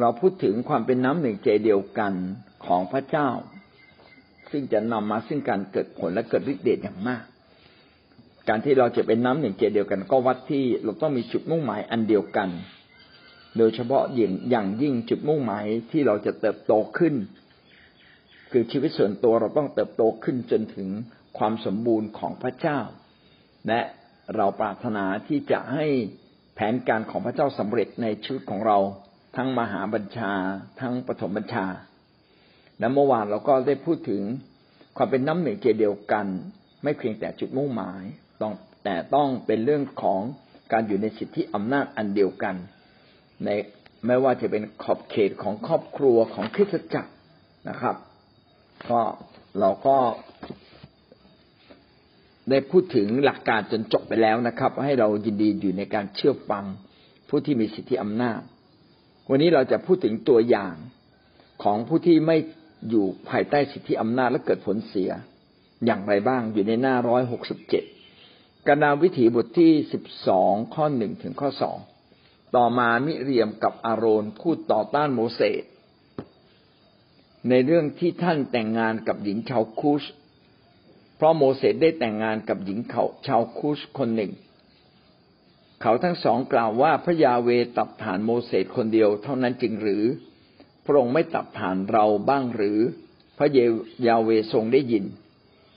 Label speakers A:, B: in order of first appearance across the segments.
A: เราพูดถึงความเป็นน้ำหนึ่งใจเดียวกันของพระเจ้า ซึ่งจะนำมาซึ่งการเกิดผลและเกิดฤทธิ์เดชอย่างมาก การที่เราจะเป็นน้ำหนึ่งใจเดียวกัน ก็วัดที่เราต้องมีจุดมุ่งหมายอันเดียวกัน โดยเฉพาะอย่างอย่างยิ่งจุดมุ่งหมายที่เราจะเติบโตขึ้น คือชีวิตส่วนตัวเราต้องเติบโตขึ้นจนถึงความสมบูรณ์ของพระเจ้า และเราปรารถนาที่จะให้แผนการของพระเจ้าสำเร็จในชีวิตของเรา ทั้งมหาบัญชา ทั้งปฐมบัญชา และเมื่อวานเราก็ได้พูดถึงความเป็นน้ำหนึ่งใจเดียวกัน ไม่เพียงแต่จุดมุ่งหมายต้องแต่ต้องเป็นเรื่องของการอยู่ในสิทธิอำนาจอันเดียวกัน ในไม่ว่าจะเป็นขอบเขตของครอบครัวของคริสตจักรนะครับ ก็เราก็ได้พูดถึงหลักการจนจบไปแล้วนะครับ ให้เรายินดีอยู่ในการเชื่อฟังผู้ที่มีสิทธิอำนาจ วันนี้เราจะพูดถึงตัวอย่างของผู้ที่ไม่อยู่ภายใต้สิทธิอำนาจและเกิดผลเสียอย่างไรบ้างอยู่ในหน้าร้อยหกสิบเจ็ดกนาวิถีบทที่สิบสองข้อหนึ่งถึงข้อสองต่อมามิเรียมกับอาโรนพูดต่อต้านโมเสสในเรื่องที่ท่านแต่งงานกับหญิงชาวคูชเพราะโมเสสได้แต่งงานกับหญิงเขาชาวคูชคนหนึ่ง เขาทั้งสองกล่าวว่าพระยาเวตัดฐานโมเสสคนเดียวเท่านั้นจริงหรือ พระองค์ไม่ตัดฐานเราบ้างหรือ พระเยาเวทรงได้ยิน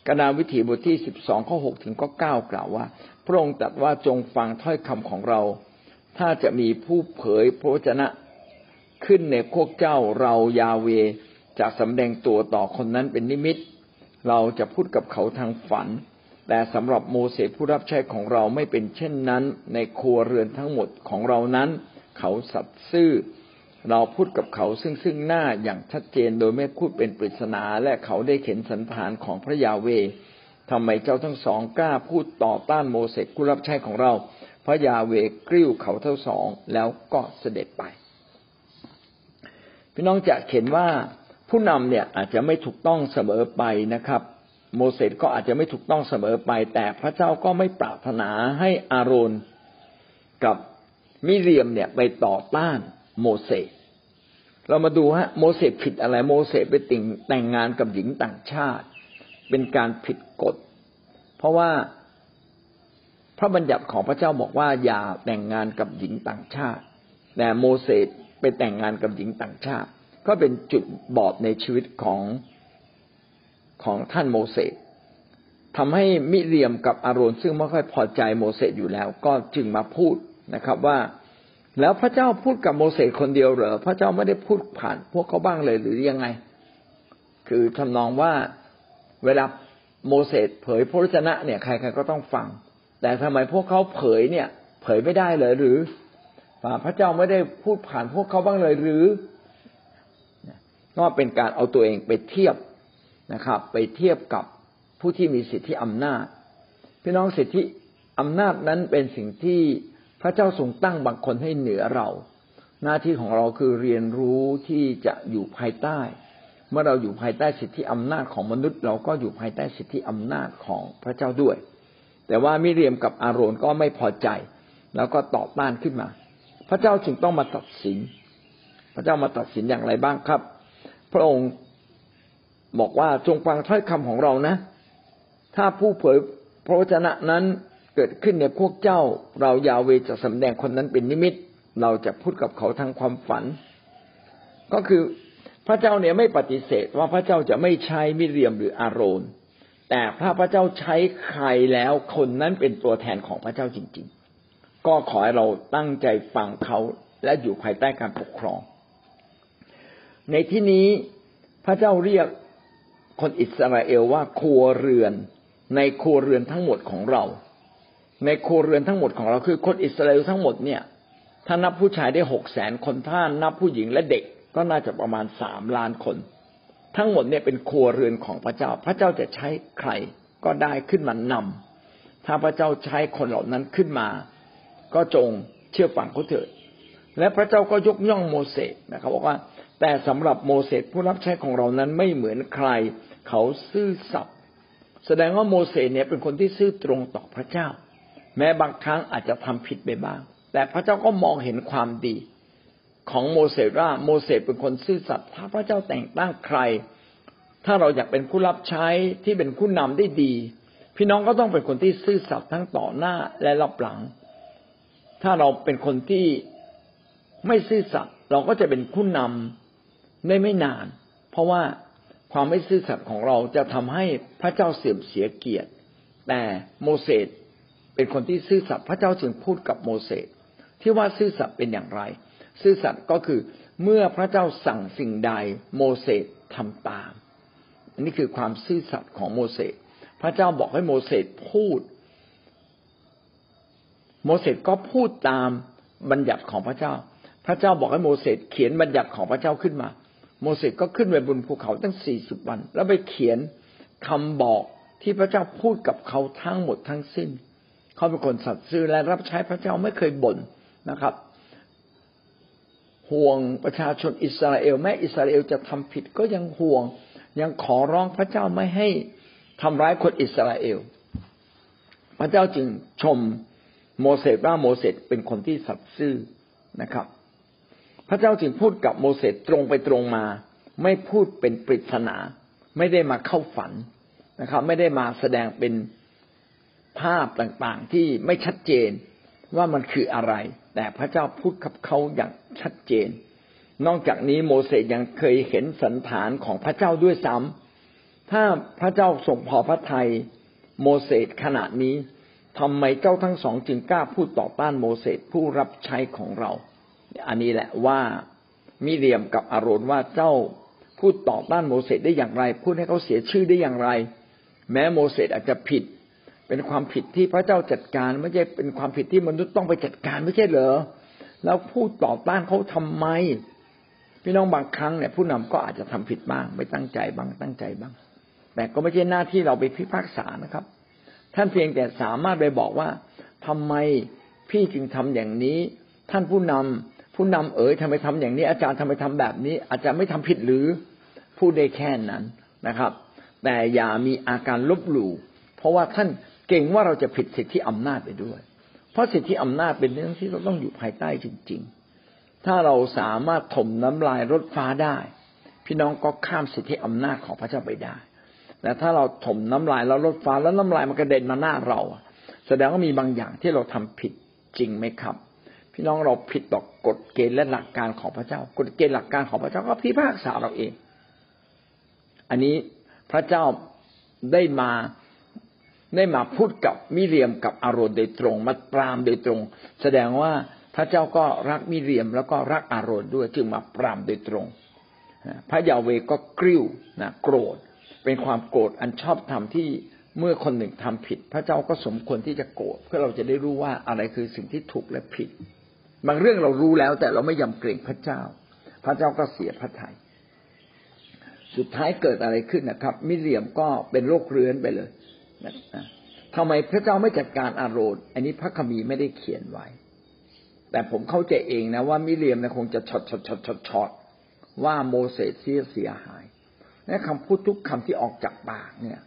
A: กนาวิถีบทที่สิบสองข้อหกถึงข้อเก้ากล่าวว่า พระองค์ตรัสว่าจงฟังถ้อยคำของเรา ถ้าจะมีผู้เผยพระวจนะขึ้นในพวกเจ้าเรายาเวจะสำแดงตัวต่อคนนั้นเป็นนิมิต เราจะพูดกับเขาทางฝัน แต่สำหรับโมเสสผู้รับใช้ของเราไม่เป็นเช่นนั้น ในครัวเรือนทั้งหมดของเรานั้น เขาสัตย์ซื่อ เราพูดกับเขาซึ่งซึ่งหน้าอย่างชัดเจนโดยไม่พูดเป็นปริศนาและเขาได้เห็นสันฐานของพระยาเวทำไมเจ้าทั้งสองกล้าพูดต่อต้านโมเสสผู้รับใช้ของเรา พระยาเวกริ้วเขาทั้งสองแล้วก็เสด็จไปพี่น้องจะเห็นว่าผู้นำเนี่ยอาจจะไม่ถูกต้องเสมอไปนะครับ โมเสสก็อาจจะไม่ถูกต้องเสมอไป แต่พระเจ้าก็ไม่ปรารถนาให้อาโรนกับมิเรียมเนี่ยไปต่อต้านโมเสสเรามาดูฮะโมเสสผิดอะไรโมเสสไปติ่งแต่งงานกับหญิงต่างชาติ เป็นการผิดกฎ เพราะว่าพระบัญญัติของพระเจ้าบอกว่าอย่าแต่งงานกับหญิงต่างชาติ แต่โมเสสไปแต่งงานกับหญิงต่างชาติ ก็เป็นจุดบอดในชีวิตของ ของท่านโมเสสทำให้มิเรียมกับอาโรนซึ่งไม่ค่อยพอใจโมเสสอยู่แล้ว ก็จึงมาพูดนะครับว่า แล้วพระเจ้าพูดกับโมเสสคนเดียวเหรอพระเจ้าไม่ได้พูดผ่านพวกเขาบ้างเลยหรือยังไง คือทำนองว่าเวลาโมเสสเผยพระวจนะเนี่ยใครๆก็ต้องฟัง แต่ทำไมพวกเขาเผยเนี่ย เผยไม่ได้เลยหรือพระเจ้าไม่ได้พูดผ่านพวกเขาบ้างเลยหรือก็เป็นการเอาตัวเองไปเทียบ นะครับ ไปเทียบกับผู้ที่มีสิทธิอำนาจ พี่น้องสิทธิอำนาจนั้นเป็นสิ่งที่พระเจ้าทรงตั้งบางคนให้เหนือเรา หน้าที่ของเราคือเรียนรู้ที่จะอยู่ภายใต้ เมื่อเราอยู่ภายใต้สิทธิอำนาจของมนุษย์ เราก็อยู่ภายใต้สิทธิอำนาจของพระเจ้าด้วย แต่ว่ามิเรียมกับอาโรนก็ไม่พอใจ แล้วก็ต่อต้านขึ้นมา พระเจ้าจึงต้องมาตัดสิน พระเจ้ามาตัดสินอย่างไรบ้างครับ พระองค์ บอกว่าจงฟังถ้อยคำของเรานะ ถ้าผู้เผยพระวจนะนั้นเกิดขึ้นในพวกเจ้า เรายาเวจะสำแดงคนนั้นเป็นนิมิต เราจะพูดกับเขาทางความฝัน ก็คือพระเจ้าเนี่ยไม่ปฏิเสธว่าพระเจ้าจะไม่ใช้มิเรียมหรืออาโรน แต่พระพระเจ้าใช้ใครแล้วคนนั้นเป็นตัวแทนของพระเจ้าจริง ๆ ก็ขอให้เราตั้งใจฟังเขาและอยู่ภายใต้การปกครอง ในที่นี้พระเจ้าเรียก คนอิสราเอลว่าครัวเรือนในครัวเรือนทั้งหมดของเรา ในครัวเรือนทั้งหมดของเราคือคนอิสราเอลทั้งหมดเนี่ย ถ้านับผู้ชายได้หกแสนคนถ้านับผู้หญิงและเด็กก็น่าจะประมาณสามล้านคน ทั้งหมดเนี่ยเป็นครัวเรือนของพระเจ้า พระเจ้าจะใช้ใครก็ได้ขึ้นมานำถ้าพระเจ้าใช้คนเหล่านั้นขึ้นมา ก็จงเชื่อฟังเขาเถิดและพระเจ้าก็ยกย่องโมเสสนะครับบอกว่า แต่สำหรับโมเสสผู้รับใช้ของเรานั้นไม่เหมือนใคร เขาซื่อสัตย์แสดงว่าโมเสสเนี่ยเป็นคนที่ซื่อตรงต่อพระเจ้า แม้บางครั้งอาจจะทำผิดไปบ้าง แต่พระเจ้าก็มองเห็นความดี ของโมเสสว่าโมเสสเป็นคนซื่อสัตย์ถ้าพระเจ้าแต่งตั้งใคร ถ้าเราอยากเป็นผู้รับใช้ที่เป็นผู้นำได้ดี พี่น้องก็ต้องเป็นคนที่ซื่อสัตย์ทั้งต่อหน้าและรับหลัง ถ้าเราเป็นคนที่ไม่ซื่อสัตย์เราก็จะเป็นผู้นำ ได้ไม่นาน เพราะว่าความไม่ซื่อสัตย์ของเราจะทำให้พระเจ้าเสื่อมเสียเกียรติ แต่โมเสสเป็นคนที่ซื่อสัตย์พระเจ้าจึงพูดกับโมเสสที่ว่าซื่อสัตย์เป็นอย่างไร ซื่อสัตย์ก็คือเมื่อพระเจ้าสั่งสิ่งใดโมเสสทำตามอันนี้คือความซื่อสัตย์ของโมเสสพระเจ้าบอกให้โมเสสพูด โมเสสก็พูดตามบัญญัติของพระเจ้า พระเจ้าบอกให้โมเสสเขียนบัญญัติของพระเจ้าขึ้นมา โมเสสก็ขึ้นไปบนภูเขาตั้งสี่สิบวัน แล้วไปเขียนคำบอกที่พระเจ้าพูดกับเขาทั้งหมดทั้งสิ้น เขาเป็นคนสัตย์ซื่อและรับใช้พระเจ้าไม่เคยบ่นนะครับ ห่วงประชาชนอิสราเอลแม้อิสราเอลจะทำผิดก็ยังห่วง ยังขอร้องพระเจ้าไม่ให้ทำร้ายคนอิสราเอล พระเจ้าจึงชมโมเสสว่าโมเสสเป็นคนที่สัตย์ซื่อนะครับ ระเจ้าจึงพูดกับโมเสสตรงไปตรงมา ไม่พูดเป็นปริศนา ไม่ได้มาเข้าฝันนะครับ ไม่ได้มาแสดงเป็นภาพต่างๆ ที่ไม่ชัดเจนว่ามันคืออะไร แต่พระเจ้าพูดกับเขาอย่างชัดเจน นอกจากนี้โมเสสยังเคยเห็นสันฐานของพระเจ้าด้วยซ้ำถ้าพระเจ้าทรงพอพระทัยโมเสสขนาดนี้ทำไมเจ้าทั้งสองจึงกล้าพูดต่อต้านโมเสสผู้รับใช้ของเรา อันนี้แหละว่ามิเรียมกับอารอนว่าเจ้าพูดต่อต้านโมเสสได้อย่างไร พูดให้เขาเสียชื่อได้อย่างไร แม้โมเสสอาจจะผิด เป็นความผิดที่พระเจ้าจัดการ ไม่ใช่เป็นความผิดที่มนุษย์ต้องไปจัดการไม่ใช่เหรอแล้วพูดต่อต้านเขาทำไม พี่น้องบางครั้งเนี่ยผู้นำก็อาจจะทำผิดบ้างไม่ตั้งใจบ้างตั้งใจบ้าง แต่ก็ไม่ใช่หน้าที่เราไปพิพากษานะครับ ท่านเพียงแต่สามารถไปบอกว่าทำไมพี่จึงทำอย่างนี้ ท่านผู้นำ ผู้นำเอ๋ยทำไมทำอย่างนี้ อาจารย์ทำไมทำแบบนี้ อาจารย์ไม่ทำผิดหรือพูดได้แค่นั้นนะครับ แต่อย่ามีอาการลบหลู่เพราะว่าท่านเก่งว่าเราจะผิดสิทธิอำนาจไปด้วย เพราะสิทธิอำนาจเป็นเรื่องที่เราต้องอยู่ภายใต้จริง ๆ ถ้าเราสามารถถมน้ำลายรถฟ้าได้ พี่น้องก็ข้ามสิทธิอำนาจของพระเจ้าไปได้แต่ถ้าเราถมน้ำลายแล้วรถฟ้าแล้วน้ำลายมันกระเด็นมาหน้าเรา แสดงว่ามีบางอย่างที่เราทำผิดจริงไหมครับ พี่น้องเราผิดต่อกฎเกณฑ์และหลักการของพระเจ้า กฎเกณฑ์หลักการของพระเจ้าก็พิพากษาเราเอง อันนี้พระเจ้าได้มาได้มาพูดกับมิเรียมกับอารอนโดยตรง มาปรามโดยตรง แสดงว่าพระเจ้าก็รักมิเรียมแล้วก็รักอารอนด้วยจึงมาปรามโดยตรงพระยาเวก็กริ้วนะโกรธ เป็นความโกรธอันชอบธรรมที่เมื่อคนหนึ่งทำผิด พระเจ้าก็สมควรที่จะโกรธเพื่อเราจะได้รู้ว่าอะไรคือสิ่งที่ถูกและผิด บางเรื่องเรารู้แล้ว แต่เราไม่ยำเกรงพระเจ้า พระเจ้าก็เสียพระทยัยสุดท้ายเกิดอะไรขึ้นนะครับ มิเรียมก็เป็นโรคเรื้อนไปเลยทำไมพระเจ้าไม่จัดการอาโรนอันนี้พระคัมภีร์ไม่ได้เขียนไว้ แต่ผมเข้าใจเองนะว่ามิเรียมนะคงจะช็อตช็อตช็อตช็อตช็อตว่าโมเสสเสียเสียหายและคำพูดทุกคำที่ออกจากปากเนี่ย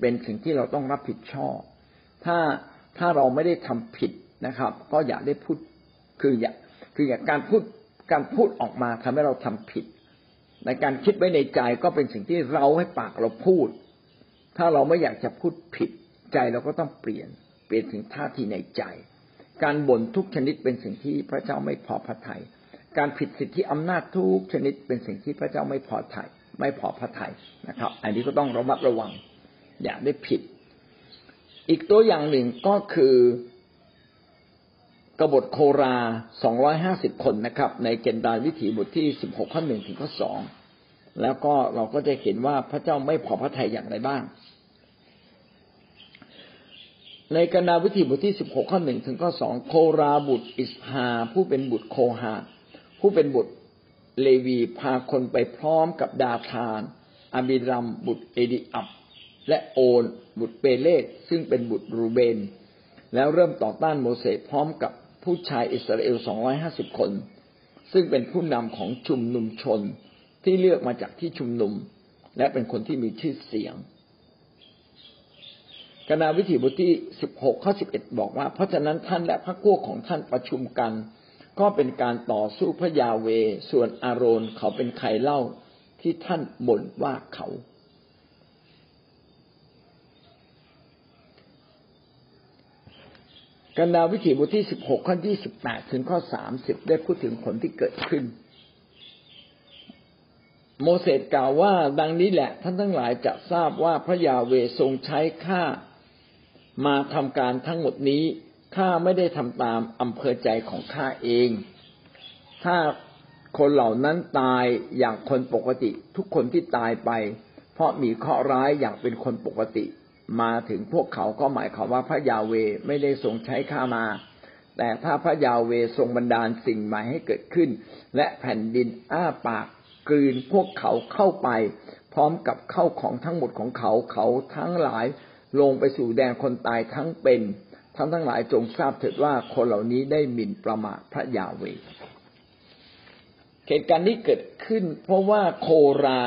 A: เป็นสิ่งที่เราต้องรับผิดชอบ ถ้าถ้าเราไม่ได้ทำผิดนะครับ ก็อย่าได้พูด คืออย่าคืออย่าการพูดการพูดออกมาทำให้เราทำผิด ในการคิดไว้ในใจก็เป็นสิ่งที่เราให้ปากเราพูด ถ้าเราไม่อยากจะพูดผิดใจเราก็ต้องเปลี่ยน เปลี่ยนถึงท่าทีในใจ การบ่นทุกชนิดเป็นสิ่งที่พระเจ้าไม่พอพระทยัยการผิดสิทธิอำนาจทุกชนิดเป็นสิ่งที่พระเจ้าไม่พอทยัยไม่พอพระทัยนะครับ อันนี้ก็ต้องระมัดระวัง อย่าได้ผิด อีกตัวอย่างหนึ่งก็คือ กบฏโคราสองร้อยห้าสิบคนนะครับ ในเกณฑ์ดารวิถีบทที่สิบหกข้อหนึ่งถึงข้อสองแล้วก็เราก็จะเห็นว่าพระเจ้าไม่พอพระทัยอย่างไรบ้าง ในกนาวิธีบทที่สิบหกข้อหนึ่งถึงข้อสองโคราบุตรอิสฮา ผู้เป็นบุตรโคฮาผู้เป็นบุตรเลวีพาคนไปพร้อมกับดาธานอาบิรัม บุตรเอดิอับ และโอน บุตรเปเลสซึ่งเป็นบุตรรูเบน แล้วเริ่มต่อต้านโมเสสพร้อมกับ ผู้ชายอิสราเอลสองร้อยห้าสิบคน ซึ่งเป็นผู้นำของชุมนุมชนที่เลือกมาจากที่ชุมนุม และเป็นคนที่มีชื่อเสียงกนาวิถีบทที่สิบหกข้อสิบเอ็ดบอกว่า เพราะฉะนั้นท่านและพระพวกของท่านประชุมกัน ก็เป็นการต่อสู้พระยาเว ส่วนอาโรนเขาเป็นใครเล่าที่ท่านบ่นว่าเขา กันดาวิถีบทที่สิบหกข้อที่สิบแปดถึงข้อสามสิบได้พูดถึงผลที่เกิดขึ้น โมเสสกล่าวว่าดังนี้แหละ ท่านทั้งหลายจะทราบว่าพระยาเวทรงใช้ข้ามาทำการทั้งหมดนี้ข้าไม่ได้ทำตามอำเภอใจของข้าเอง ถ้าคนเหล่านั้นตายอย่างคนปกติ ทุกคนที่ตายไป เพราะมีเคราะห์ร้ายอย่างเป็นคนปกติ มาถึงพวกเขาก็หมายความว่าพระยาเวไม่ได้ทรงใช้ข้ามา แต่ถ้าพระยาเวทรงบันดาลสิ่งใหม่ให้เกิดขึ้น และแผ่นดินอ้าปากกลืนพวกเขาเข้าไป พร้อมกับเข้าของทั้งหมดของเขาเขาทั้งหลายลงไปสู่แดนคนตายทั้งเป็นท่านทั้งหลายจงทราบเถิดว่าคนเหล่านี้ได้หมิ่นประมาทพระยาเวเหตุการณ์นี้เกิดขึ้น เพราะว่าโครา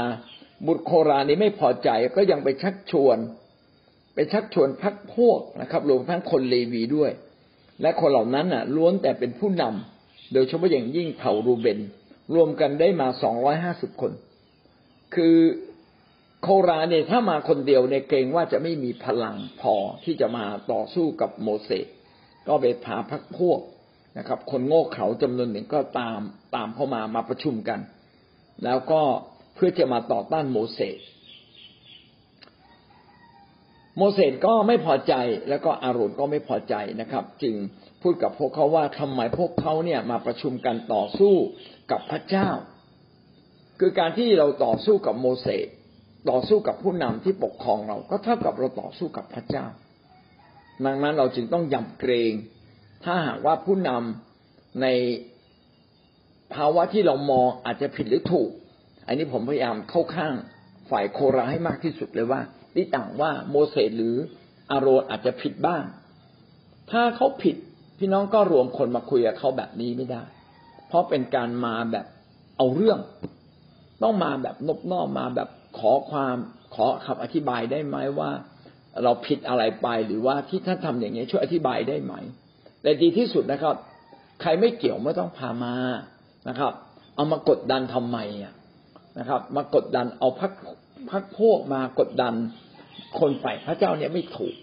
A: บุตรโครานี้ไม่พอใจก็ยังไปชักชวน ไปชักชวนพักพวกนะครับรวมทั้งคนเลวีด้วย และคนเหล่านั้นน่ะล้วนแต่เป็นผู้นำโดยเฉพาะอย่างยิ่งเผ่ารูเบน รวมกันได้มาสองร้อยห้าสิบคน คือโคราเนี่ยถ้ามาคนเดียวเนี่ยเกรงว่าจะไม่มีพลังพอที่จะมาต่อสู้กับโมเสสก็ไปพาพักพวกนะครับ คนโง่เขลาจำนวนหนึ่งก็ตามตามเข้ามามาประชุมกัน แล้วก็เพื่อจะมาต่อต้านโมเสส โมเสสก็ไม่พอใจแล้วก็อารุณก็ไม่พอใจนะครับ จึงพูดกับพวกเขาว่าทำไมพวกเขาเนี่ยมาประชุมกันต่อสู้กับพระเจ้า คือการที่เราต่อสู้กับโมเสสต่อสู้กับผู้นำที่ปกครองเรา ก็เท่ากับเราต่อสู้กับพระเจ้า ดังนั้นเราจึงต้องยำเกรง ถ้าหากว่าผู้นำในภาวะที่เรามองอาจจะผิดหรือถูก อันนี้ผมพยายามเข้าข้างฝ่ายโคราให้มากที่สุดเลยว่า ที่ต่างว่าโมเสสหรืออารนอาจจะผิดบ้าง ถ้าเขาผิดพี่น้องก็รวมคนมาคุยกับเขาแบบนี้ไม่ได้ เพราะเป็นการมาแบบเอาเรื่อง ต้องมาแบบนบนอบมาแบบขอความขอคำอธิบายได้ไหมว่า เราผิดอะไรไปหรือว่าที่ท่านทำอย่างนี้ช่วยอธิบายได้ไหม แต่ดีที่สุดนะครับ ใครไม่เกี่ยวไม่ต้องพามานะครับ เอามากดดันทำไมอะนะครับ มากดดันเอาพัก พักพวกมากดดันคนฝ่ายพระเจ้าเนี่ยไม่ถูก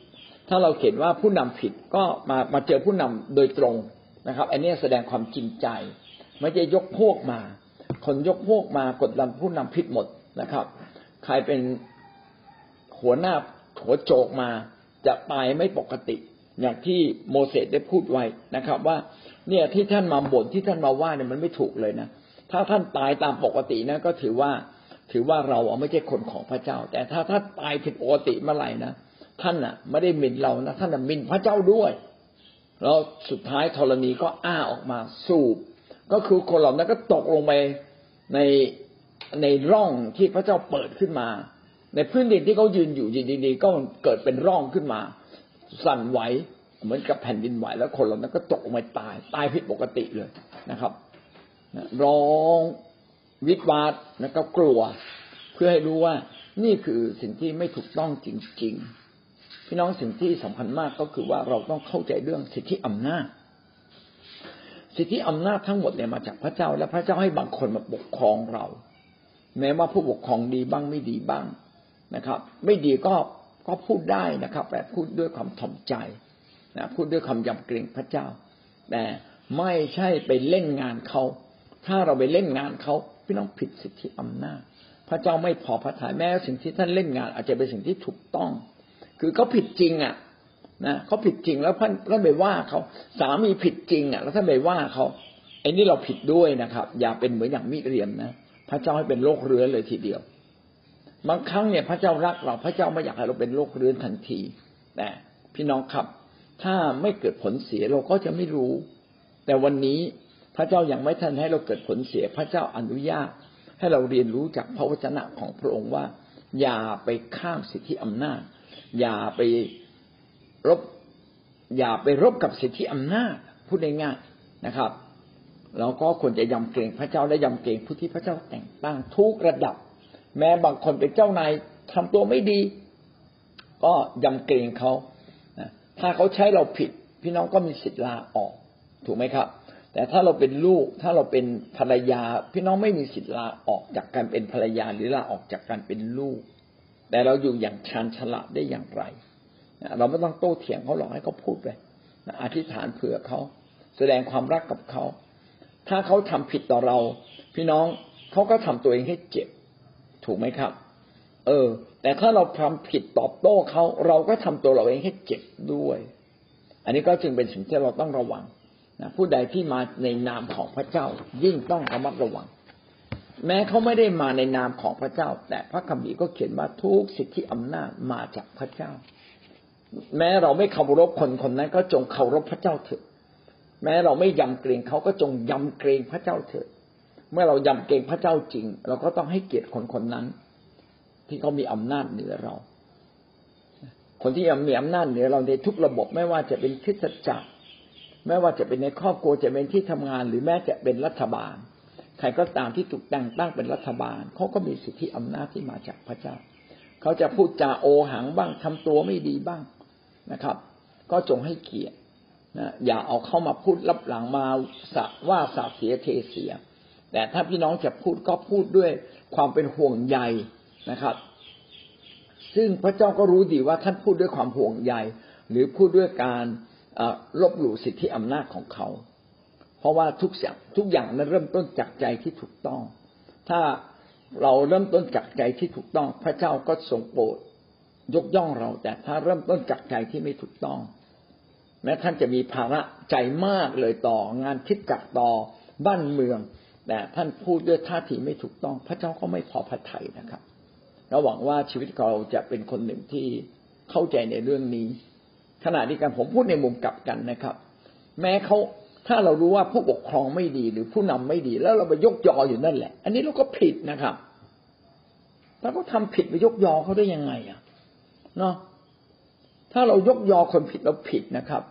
A: ถ้าเราเห็นว่าผู้นำผิดก็มามาเจอผู้นำโดยตรงนะครับ อันนี้แสดงความจริงใจ ไม่ใช่ยกพวกมา คนยกพวกมากดดันผู้นำผิดหมดนะครับ ใครเป็นหัวหน้าหัวโจกมาจะตายไม่ปกติอย่างที่โมเสสได้พูดไว้นะครับ ว่าเนี่ยที่ท่านมาบ่นที่ท่านมาว่าเนี่ยมันไม่ถูกเลยนะถ้าท่านตายตามปกตินะก็ถือว่า ถือว่าเราไม่ใช่คนของพระเจ้า แต่ถ้าท่านตายผิดปกติเมื่อไหร่นะท่านอะ ไม่ได้หมิ่นเรานะท่านหมิ่นพระเจ้าด้วยแล้วสุดท้ายธรณีก็อ้าออกมาสูบ ก็คือคนเหล่านั้นก็ตกลงไปในในร่องที่พระเจ้าเปิดขึ้นมา ในพื้นดินที่เขายืนอยู่ดีๆก็เกิดเป็นร่องขึ้นมา สั่นไหวเหมือนกับแผ่นดินไหวแล้วคนเหล่านั้นก็ตกลงไปตายตายผิดปกติเลยนะครับร้อง วิตวาดนะครับกลัว เพื่อให้รู้ว่านี่คือสิ่งที่ไม่ถูกต้องจริง ๆ พี่น้องสิ่งที่สำคัญมากก็คือว่าเราต้องเข้าใจเรื่องสิทธิอำนาจ สิทธิอำนาจทั้งหมดเนี่ยมาจากพระเจ้า และพระเจ้าให้บางคนมาปกครองเรา แม้ว่าผู้ปกครองดีบ้างไม่ดีบ้างนะครับ ไม่ดีก็ก็พูดได้นะครับ แต่พูดด้วยความถ่อมใจนะพูดด้วยความยำเกรงพระเจ้า แต่ไม่ใช่ไปเล่นงานเขา ถ้าเราไปเล่นงานเขา พี่น้องผิดสิทธิอำนาจ พระเจ้าไม่พอพระทัยแม้สิ่งที่ท่านเล่นงาน อาจจะเป็นสิ่งที่ถูกต้อง คือเขาผิดจริงอะนะเขาผิดจริงแล้วท่านท่านไปว่าเขาสามีผิดจริงอะ แล้วท่านไปว่าเขาไอ้นี่เราผิดด้วยนะครับ อย่าเป็นเหมือนอย่างมิเรียมนะพระเจ้าให้เป็นโรคเรื้อนเลยทีเดียว บางครั้งเนี่ยพระเจ้ารักเราพระเจ้าไม่อยากให้เราเป็นโรคเรื้อนทันทีแต่พี่น้องครับ ถ้าไม่เกิดผลเสียเราก็จะไม่รู้ แต่วันนี้ พระเจ้ายัางไม่ทันให้เราเกิดผลเสีย พระเจ้าอนุญาต ให้เราเรียนรู้จากพระวจนะของพระองค์ว่า อย่าไปข้ามสิทธิอำนาจ อย่าไปรบ อย่าไปรบกับสิทธิอำนาจพูดง่ายๆนะครับเราก็ควรจะยำเกรงพระเจ้าและยำเกรงผู้ที่พระเจ้าแต่งตั้งทุกระดับ แม้บางคนเป็นเจ้านายทำตัวไม่ดี ก็ยำเกรงเขาถ้าเขาใช้เราผิด พี่น้องก็มีสิทธิ์ลาออก ถูกไหมครับ แต่ถ้าเราเป็นลูกถ้าเราเป็นภรรยา พี่น้องไม่มีสิทธิ์ลาออกจากการเป็นภรรยาหรือลาออกจากการเป็นลูก แต่เราอยู่อย่างชาญฉลาดได้อย่างไร เราไม่ต้องโต้เถียงเขาหรอกให้เขาพูดไปอธิษฐานเผื่อเขาแสดงความรักกับเขา ถ้าเขาทำผิดต่อเรา พี่น้องเขาก็ทำตัวเองให้เจ็บ ถูกไหมครับ เออ แต่ถ้าเราทำผิดตอบโต้เขาเราก็ทำตัวเราเองให้เจ็บด้วย อันนี้ก็จึงเป็นสิ่งที่เราต้องระวัง นะผู้ใดที่มาในนามของพระเจ้า ยิ่งต้องระมัดระวัง แม้เขาไม่ได้มาในนามของพระเจ้า แต่พระคัมภีร์ก็เขียนว่าทุกสิทธิอำนาจมาจากพระเจ้า แม้เราไม่เคารพคนคนนั้น ก็จงเคารพพระเจ้าเถิดแม้เราไม่ยำเกรงเขาก็จงยำเกรงพระเจ้าเถิดเมื่อเรายำเกรงพระเจ้าจริง เราก็ต้องให้เกียรติคนคนนั้น ที่เขามีอำนาจเหนือเรา คนที่มีอำนาจเหนือเราในทุกระบบไม่ว่าจะเป็นคริสตจักร ไม่ว่าจะเป็นในครอบครัวจะเป็นที่ทำงาน หรือแม้จะเป็นรัฐบาล ใครก็ตามที่ถูกแต่งตั้งเป็นรัฐบาลเขาก็มีสิทธิอำนาจที่มาจากพระเจ้า เขาจะพูดจาโอหังบ้างทำตัวไม่ดีบ้างนะครับ ก็จงให้เกียรตินะอย่าเอาเข้ามาพูดรับหลังมาสว่าสาเสียเทเสีย แต่ถ้าพี่น้องจะพูดก็พูดด้วยความเป็นห่วงใยนะครับ ซึ่งพระเจ้าก็รู้ดีว่าท่านพูดด้วยความห่วงใยหรือพูดด้วยการ ลบหลู่สิทธิอำนาจของเขา เพราะว่าทุกอย่างทุกอย่างนั้นเริ่มต้นจากใจที่ถูกต้อง ถ้าเราเริ่มต้นจากใจที่ถูกต้อง พระเจ้าก็ทรงโปรดยกย่องเรา แต่ถ้าเริ่มต้นจากใจที่ไม่ถูกต้อง แม้ท่านจะมีภาระใจมากเลยต่องานคิดจักต่อบ้านเมือง แต่ท่านพูดด้วยท่าทีไม่ถูกต้อง พระเจ้าก็ไม่พอพระทัยนะครับเราหวังว่าชีวิตเราจะเป็นคนหนึ่งที่เข้าใจในเรื่องนี้ ขณะที่กันผมพูดในมุมกลับกันนะครับ แม้เขาถ้าเรารู้ว่าผู้ปกครองไม่ดีหรือผู้นำไม่ดี แล้วเราไปยกยออยู่นั่นแหละ อันนี้เราก็ผิดนะครับแล้วก็ทำผิดไปยกยอเขาได้ยังไงอะเนาะถ้าเรายกยอคนผิดเราผิดนะครับ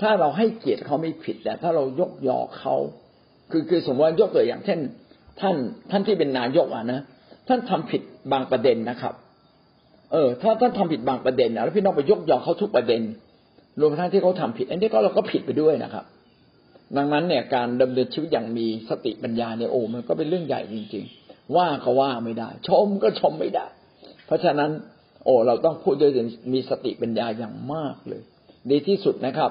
A: ถ้าเราให้เกียรติเขาไม่ผิดแต่ถ้าเรายกยอเขาคือคือสมมติว่ายกตัวอย่างเช่น ท่านท่านที่เป็นนายกอะนะท่านทำผิดบางประเด็นนะครับ เออ ถ้าท่านทำผิดบางประเด็นนะแล้วพี่น้องไปยกยอเขาทุกประเด็น รวมทั้งที่เขาทำผิด อันนี้ก็เราก็ผิดไปด้วยนะครับ ดังนั้นเนี่ยการดำเนินชีวิตอย่างมีสติปัญญาเนี่ยโอ้มันก็เป็นเรื่องใหญ่จริง ๆ ว่าก็ว่าไม่ได้ ชมก็ชมไม่ได้ เพราะฉะนั้น โอ้เราต้องพูดด้วยมีสติปัญญาอย่างมากเลย ดีที่สุดนะครับ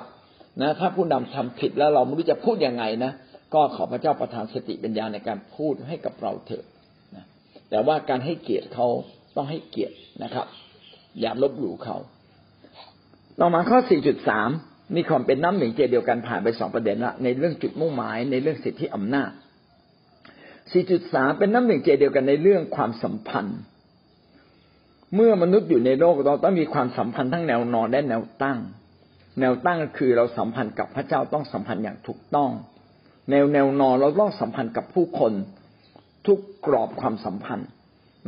A: นะถ้าผู้นำทำผิดแล้วเราไม่รู้จะพูดยังไงนะก็ขอพระเจ้าประทานสติปัญญาในการพูดให้กับเราเถอะนะแต่ว่าการให้เกียรติเขา ต้องให้เกียรตินะครับ อย่าลบหลู่เขาต่อมาข้อ 4.3 มีความเป็นน้ำหนึ่งใจเดียวกันผ่านไปสองประเด็นละในเรื่องจุดมุ่งหมายในเรื่องสิทธิอำนาจ 4.3 เป็นน้ำหนึ่งใจเดียวกันในเรื่องความสัมพันธ์ เมื่อมนุษย์อยู่ในโลกเราต้องมีความสัมพันธ์ทั้งแนวนอนและแนวตั้ง แนวตั้งคือเราสัมพันธ์กับพระเจ้าต้องสัมพันธ์อย่างถูกต้อง แนวแนวนอนเราต้องสัมพันธ์กับผู้คน ทุกกรอบความสัมพันธ์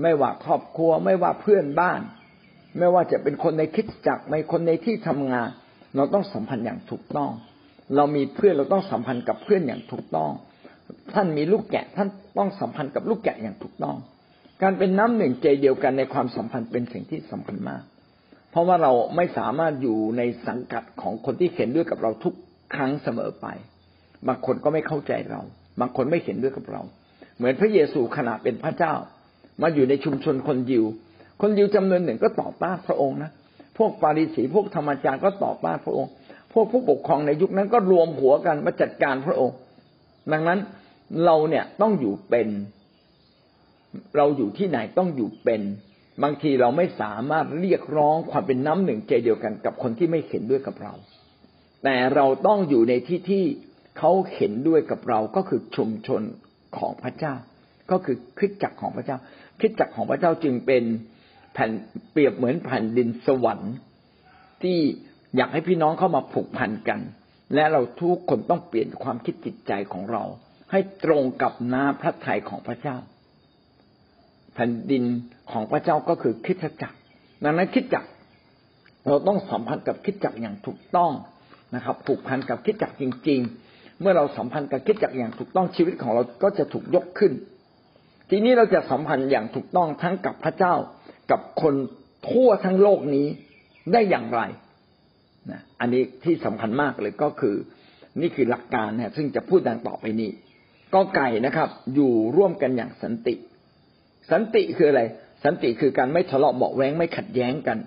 A: ไม่ว่าครอบครัว ไม่ว่าเพื่อนบ้าน ไม่ว่าจะเป็นคนในคิดจักไม่คนในที่ทำงาน เราต้องสัมพันธ์อย่างถูกต้อง เรามีเพื่อนเราต้องสัมพันธ์กับเพื่อนอย่างถูกต้อง ท่านมีลูกแกะท่านต้องสัมพันธ์กับลูกแกะอย่างถูกต้อง การเป็นน้ำหนึ่งใจเดียวกันในความสัมพันธ์เป็นสิ่งที่สำคัญมาก เพราะว่าเราไม่สามารถอยู่ในสังกัดของคนที่เห็นด้วยกับเราทุกครั้งเสมอไป บางคนก็ไม่เข้าใจเรา บางคนไม่เห็นด้วยกับเรา เหมือนพระเยซูขณะเป็นพระเจ้า มาอยู่ในชุมชนคนยิว คนยิวจำนวนหนึ่งก็ต่อต้านพระองค์นะพวกปาริสีพวกธรรมจารย์ก็ต่อต้านพระองค์ พวกผู้ปกครองในยุคนั้นก็รวมหัวกันมาจัดการพระองค์ ดังนั้นเราเนี่ยต้องอยู่เป็น เราอยู่ที่ไหนต้องอยู่เป็น บางทีเราไม่สามารถเรียกร้องความเป็นน้ำหนึ่งใจเดียวกันกับคนที่ไม่เห็นด้วยกับเรา แต่เราต้องอยู่ในที่ที่เขาเห็นด้วยกับเราก็คือชุมชนของพระเจ้า ก็คือคริสตจักรของพระเจ้า คิดจักของพระเจ้าจึงเป็นแผ่นเปรียบเหมือนแผ่นดินสวรรค์ ที่อยากให้พี่น้องเข้ามาผูกพันกัน และเราทุกคนต้องเปลี่ยนความคิดจิตใจของเรา ให้ตรงกับน้ำพระทัยของพระเจ้า แผ่นดินของพระเจ้าก็คือคิดจักรดังนั้นคิดจักรเราต้องสัมพันธ์กับคิดจักรอย่างถูกต้องนะครับ ผูกพันกับคิดจักรจริง ๆ เมื่อเราสัมพันธ์กับคิดจักรอย่างถูกต้องชีวิตของเราก็จะถูกยกขึ้น ทีนี้เราจะสัมพันธ์อย่างถูกต้องทั้งกับพระเจ้ากับคนทั่วทั้งโลกนี้ได้อย่างไรนะอันนี้ที่สำคัญมากเลยก็คือ นี่คือหลักการนะซึ่งจะพูดดังต่อไปนี้ก็ไก่นะครับ อยู่ร่วมกันอย่างสันติ สันติคืออะไร สันติคือการไม่ทะเลาะเบาแวงไม่ขัดแย้งกัน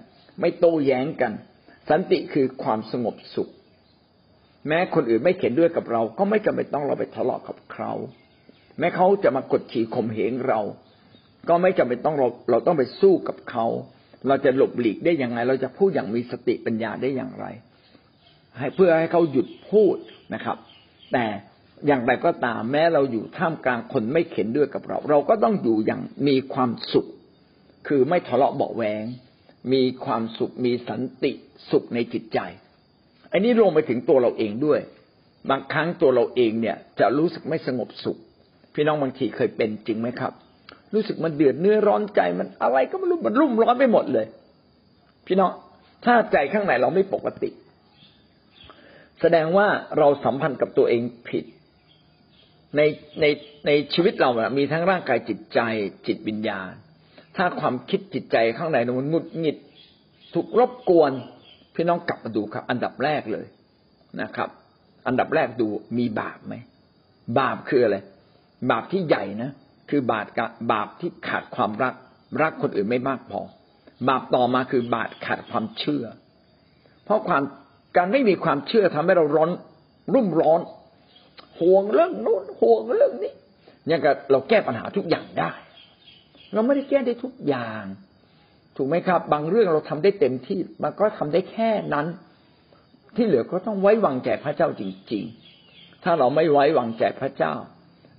A: ไม่โต้แย้งกัน สันติคือความสงบสุข แม้คนอื่นไม่เข็นด้วยกับเรา ก็ไม่จำเป็นต้องเราไปทะเลาะกับเขา แม้เขาจะมากดขี่ข่มเหงเรา ก็ไม่จำเป็นต้องเราเราต้องไปสู้กับเขา เราจะหลบหลีกได้อย่างไร เราจะพูดอย่างมีสติปัญญาได้อย่างไร ให้เพื่อให้เขาหยุดพูดนะครับ แต่อย่างไรก็ตามแม้เราอยู่ท่ามกลางคนไม่เข็นด้วยกับเรา เราก็ต้องอยู่อย่างมีความสุข คือไม่ทะเลาะเบาแวง มีความสุข มีสันติสุขในจิตใจ อันนี้รวมไปถึงตัวเราเองด้วย บางครั้งตัวเราเองเนี่ยจะรู้สึกไม่สงบสุข พี่น้องบางทีเคยเป็นจริงไหมครับ รู้สึกมันเดือดเนื้อร้อนใจมันอะไรก็ไม่รู้มันรุ่มร้อนไปหมดเลย พี่น้องถ้าใจข้างในเราไม่ปกติ แสดงว่าเราสัมพันธ์กับตัวเองผิด ในในในชีวิตเราอะมีทั้งร่างกายจิตใจจิตวิญญาณ ถ้าความคิดจิตใจข้างในมันงุดหงิดถูกรบกวน พี่น้องกลับมาดูครับ อันดับแรกเลยนะครับ อันดับแรกดูมีบาปไหมบาปคืออะไร บาปที่ใหญ่นะ คือบาปบาปที่ขาดความรัก รักคนอื่นไม่มากพอ บาปต่อมาคือบาปขาดความเชื่อ เพราะความการไม่มีความเชื่อทำให้เราร้อนรุ่มร้อน ห่วงเรื่องนู้นห่วงเรื่องนี้อย่างกับเราแก้ปัญหาทุกอย่างได้ เราไม่ได้แก้ได้ทุกอย่าง ถูกไหมครับ บางเรื่องเราทำได้เต็มที่ มันก็ทำได้แค่นั้น ที่เหลือก็ต้องไว้วางใจพระเจ้าจริง ๆ ถ้าเราไม่ไว้วางใจพระเจ้า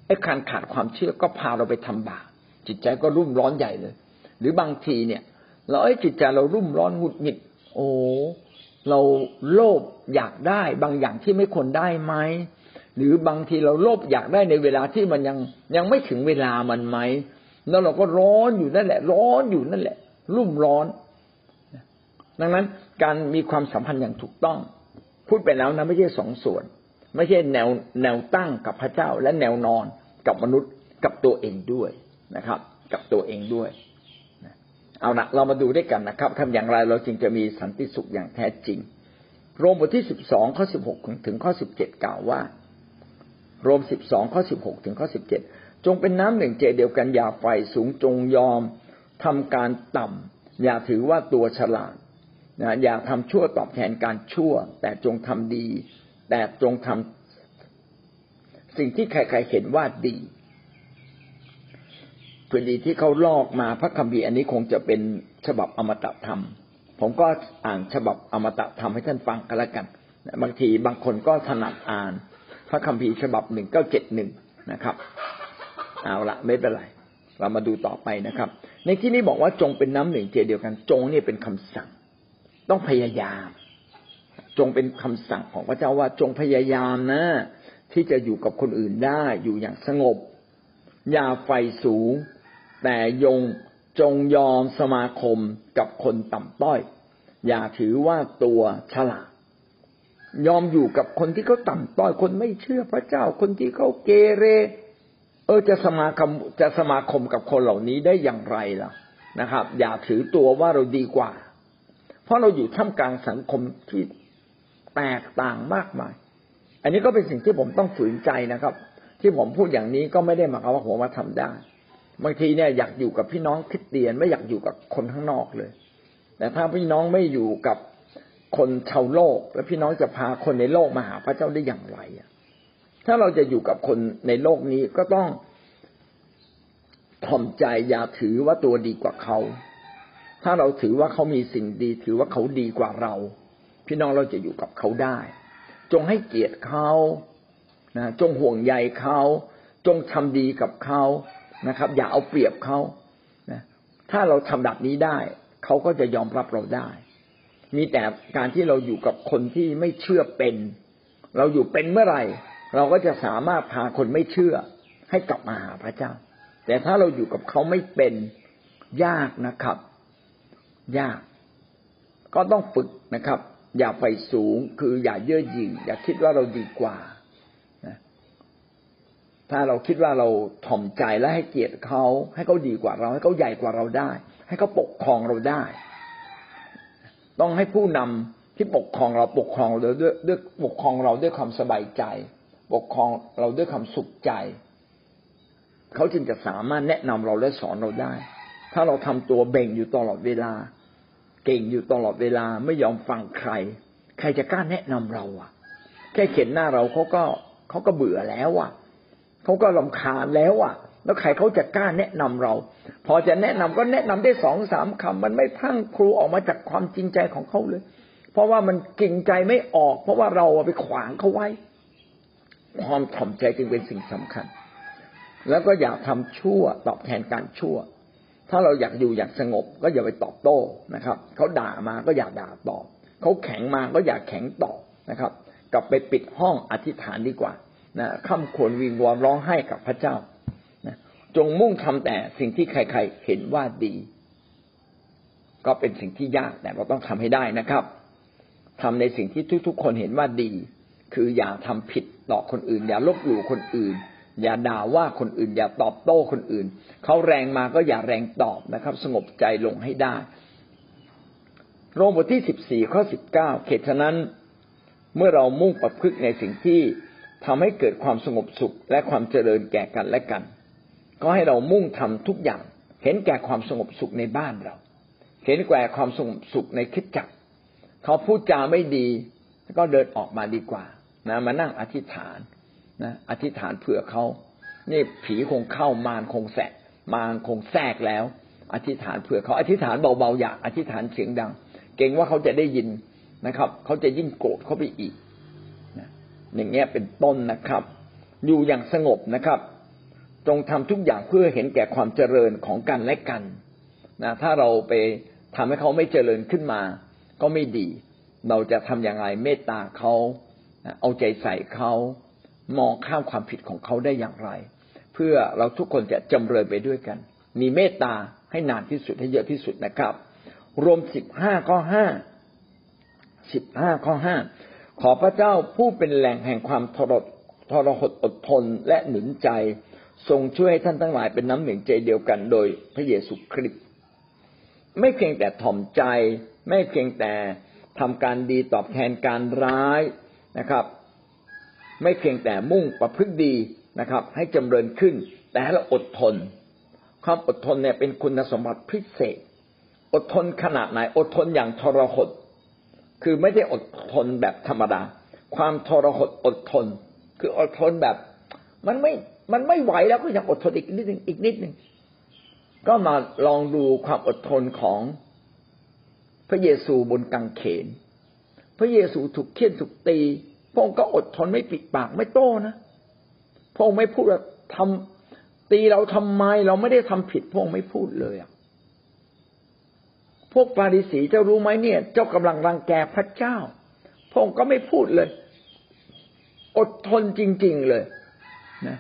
A: ไอ้การขาดความเชื่อก็พาเราไปทำบาปจิตใจก็รุ่มร้อนใหญ่เลย หรือบางทีเนี่ย เราไอ้จิตใจเรารุ่มร้อนหงุดหงิด โอ้เราโลภอยากได้ บางอย่างที่ไม่ควรได้ไหมหรือบางทีเราโลภอยากได้ในเวลาที่มันยังยังไม่ถึงเวลามันไหมแล้วเราก็ร้อนอยู่นั่นแหละ ร้อนอยู่นั่นแหละ รุ่มร้อน ดังนั้นการมีความสัมพันธ์อย่างถูกต้อง พูดไปแล้วนะไม่ใช่สองส่วน ไม่ใช่แนวแนวตั้งกับพระเจ้า และแนวนอนกับมนุษย์กับตัวเองด้วยนะครับ กับตัวเองด้วยเอาละเรามาดูด้วยกันนะครับทำอย่างไรเราจึงจะมีสันติสุขอย่างแท้จริง โรมบทที่สิบสองข้อสิบหกถึงข้อสิบเจ็ดกล่าวว่า โรมสิบสองข้อสิบหกถึงข้อสิบเจ็ดจงเป็นน้ำหนึ่งเจเดียวกันอย่าไฟสูงจงยอมทำการต่ำอย่าถือว่าตัวฉลาดนะอย่าทำชั่วตอบแทนการชั่ว แต่จงทำดี แต่จงทำสิ่งที่ใครๆเห็นว่าดีพอดีที่เขาลอกมาพระคัมภีร์อันนี้คงจะเป็นฉบับอมตะธรรม ผมก็อ่านฉบับอมตะธรรมให้ท่านฟังกันล้วกัน บางทีบางคนก็ถนัดอ่าน พระคัมภีร์ฉบับหนึ่งเก้าเจ็ดหนึ่งนะครับ เอาละไม่เป็นไร เรามาดูต่อไปนะครับ ในที่นี้บอกว่าจงเป็นน้ำหนึ่งเจเดียวกัน จงนี่เป็นคำสั่ง ต้องพยายาม จงเป็นคำสั่งของพระเจ้าว่าจงพยายามนะ ที่จะอยู่กับคนอื่นได้อยู่อย่างสงบ อย่าไฟสูง แต่ยงจงยอมสมาคมกับคนต่ำต้อย อย่าถือว่าตัวฉลาด ยอมอยู่กับคนที่เขาต่ำต้อย คนไม่เชื่อพระเจ้า คนที่เขาเกเร เออจะสมาคมจะสมาคมกับคนเหล่านี้ได้อย่างไรล่ะนะครับ อย่าถือตัวว่าเราดีกว่า เพราะเราอยู่ท่ามกลางสังคมที่ แตกต่างมากมาย อันนี้ก็เป็นสิ่งที่ผมต้องฝืนใจนะครับ ที่ผมพูดอย่างนี้ก็ไม่ได้หมายความว่าผมมาทำได้ บางทีเนี่ยอยากอยู่กับพี่น้องคริสเตียนไม่อยากอยู่กับคนข้างนอกเลย แต่ถ้าพี่น้องไม่อยู่กับคนชาวโลก แล้วพี่น้องจะพาคนในโลกมาหาพระเจ้าได้อย่างไรอะถ้าเราจะอยู่กับคนในโลกนี้ก็ต้องถ่อมใจอย่าถือว่าตัวดีกว่าเขา ถ้าเราถือว่าเขามีสิ่งดี ถือว่าเขาดีกว่าเรา พี่น้องเราจะอยู่กับเขาได้ จงให้เกียรติเขานะจงห่วงใยเขาจงทำดีกับเขานะครับ อย่าเอาเปรียบเขานะถ้าเราทำแบบนี้ได้ เขาก็จะยอมรับเราได้ มีแต่การที่เราอยู่กับคนที่ไม่เชื่อเป็น เราอยู่เป็นเมื่อไหร่ เราก็จะสามารถพาคนไม่เชื่อ ให้กลับมาหาพระเจ้า แต่ถ้าเราอยู่กับเขาไม่เป็นยากนะครับ ยาก ก็ต้องฝึกนะครับ อย่าไปสูงคืออย่าเย่อหยิ่งอย่าคิดว่าเราดีกว่าถ้าเราคิดว่าเราถ่อมใจและให้เกียรติเขาให้เขาดีกว่าเรา ให้เขาใหญ่กว่าเราได้ ให้เขาปกครองเราได้ ต้องให้ผู้นำที่ปกครองเราปกครองเราด้วยด้วยปกครองเราด้วยความสบายใจ ปกครองเราด้วยความสุขใจ เขาจึงจะสามารถแนะนำเราและสอนเราได้ ถ้าเราทำตัวเบ่งอยู่ตลอดเวลา เก่งอยู่ตลอดเวลาไม่ยอมฟังใคร ใครจะกล้าแนะนำเราอะ แค่เขียนหน้าเราเขาก็เขาก็เบื่อแล้วอะเขาก็ลำคาญแล้วอะ แล้วใครเขาจะกล้าแนะนำเรา พอจะแนะนำก็แนะนำได้สองสามคำมันไม่พังครูออกมาจากความจริงใจของเขาเลย เพราะว่ามันเก่งใจไม่ออก เพราะว่าเราไปขวางเขาไว้ ความถ่อมใจจึงเป็นสิ่งสำคัญ แล้วก็อย่าทำชั่วตอบแทนการชั่ว ถ้าเราอยากอยู่อย่างสงบก็อย่าไปตอบโต้นะครับเขาด่ามาก็อย่าด่าตอบเขาแข็งมาก็อย่าแข็งตอบนะครับ กลับไปปิดห้องอธิษฐานดีกว่านะข้าควรวิงวอนร้องไห้กับพระเจ้านะจงมุ่งทำแต่สิ่งที่ใครๆเห็นว่าดี ก็เป็นสิ่งที่ยากแต่เราต้องทำให้ได้นะครับทำในสิ่งที่ทุกๆ คนเห็นว่าดี คืออย่าทำผิดต่อคนอื่น อย่าลบหลู่คนอื่น อย่าด่าว่าคนอื่น อย่าตอบโต้คนอื่น เขาแรงมาก็อย่าแรงตอบนะครับ สงบใจลงให้ได้ โรมบทที่สิบสี่ข้อสิบเก้าเขตฉะนั้น เมื่อเรามุ่งประพฤติในสิ่งที่ทำให้เกิดความสงบสุขและความเจริญแก่กันและกัน ก็ให้เรามุ่งทำทุกอย่าง เห็นแก่ความสงบสุขในบ้านเรา เห็นแก่ความสงบสุขในคิดจักรเขาพูดจาไม่ดีก็เดินออกมาดีกว่านะมานั่งอธิษฐาน นะอธิษฐานเผื่อเขานี่ผีคงเข้ามารคงแสกมารคงแทรกแล้ว อธิษฐานเผื่อเขาอธิษฐานเบาๆอย่าอธิษฐานเสียงดัง เก่งว่าเขาจะได้ยินนะครับเขาจะยิ่งโกรธเขาไปอีกอย่างเงี้ยเป็นต้นนะครับ อยู่อย่างสงบนะครับ จงทำทุกอย่างเพื่อเห็นแก่ความเจริญของกันและกันนะถ้าเราไปทำให้เขาไม่เจริญขึ้นมา ก็ไม่ดี เราจะทำอย่างไรเมตตาเขาเอาใจใส่เขา มองข้ามความผิดของเขาได้อย่างไร เพื่อเราทุกคนจะจำเริญไปด้วยกัน มีเมตตาให้นานที่สุดให้เยอะที่สุดนะครับ รวมสิบห้าข้อห้าสิบห้าข้อห้าขอพระเจ้าผู้เป็นแหล่งแห่งความทรทรหดอดทนและหนุนใจ ทรงช่วยให้ท่านทั้งหลายเป็นน้ำหนึ่งใจเดียวกันโดยพระเยซูคริสต์ไม่เพียงแต่ถ่อมใจ ไม่เพียงแต่ทำการดีตอบแทนการร้ายนะครับ ไม่เพียงแต่มุ่งประพฤติดีนะครับ ให้จำเริญขึ้น แต่ให้เราอดทน ความอดทนเนี่ยเป็นคุณสมบัติพิเศษ อดทนขนาดไหนอดทนอย่างทรหดคือไม่ได้อดทนแบบธรรมดา ความทรหดอดทน คืออดทนแบบ มันไม่มันไม่ไหวแล้วก็ยังอดทนอีกนิดหนึ่งอีกนิดหนึ่งก็มาลองดูความอดทนของพระเยซูบนกังเขน พระเยซูถูกเคี่ยนถูกตี พระองค์ก็อดทนไม่ปิดปากไม่โต้นะพระองค์ไม่พูดว่าทำตีเราทำไมเราไม่ได้ทำผิดพระองค์ไม่พูดเลยอะพวกปาริสีเจ้ารู้ไหมเนี่ย เจ้ากำลังรังแกพระเจ้า พระองค์ก็ไม่พูดเลย อดทนจริง ๆเลยนะ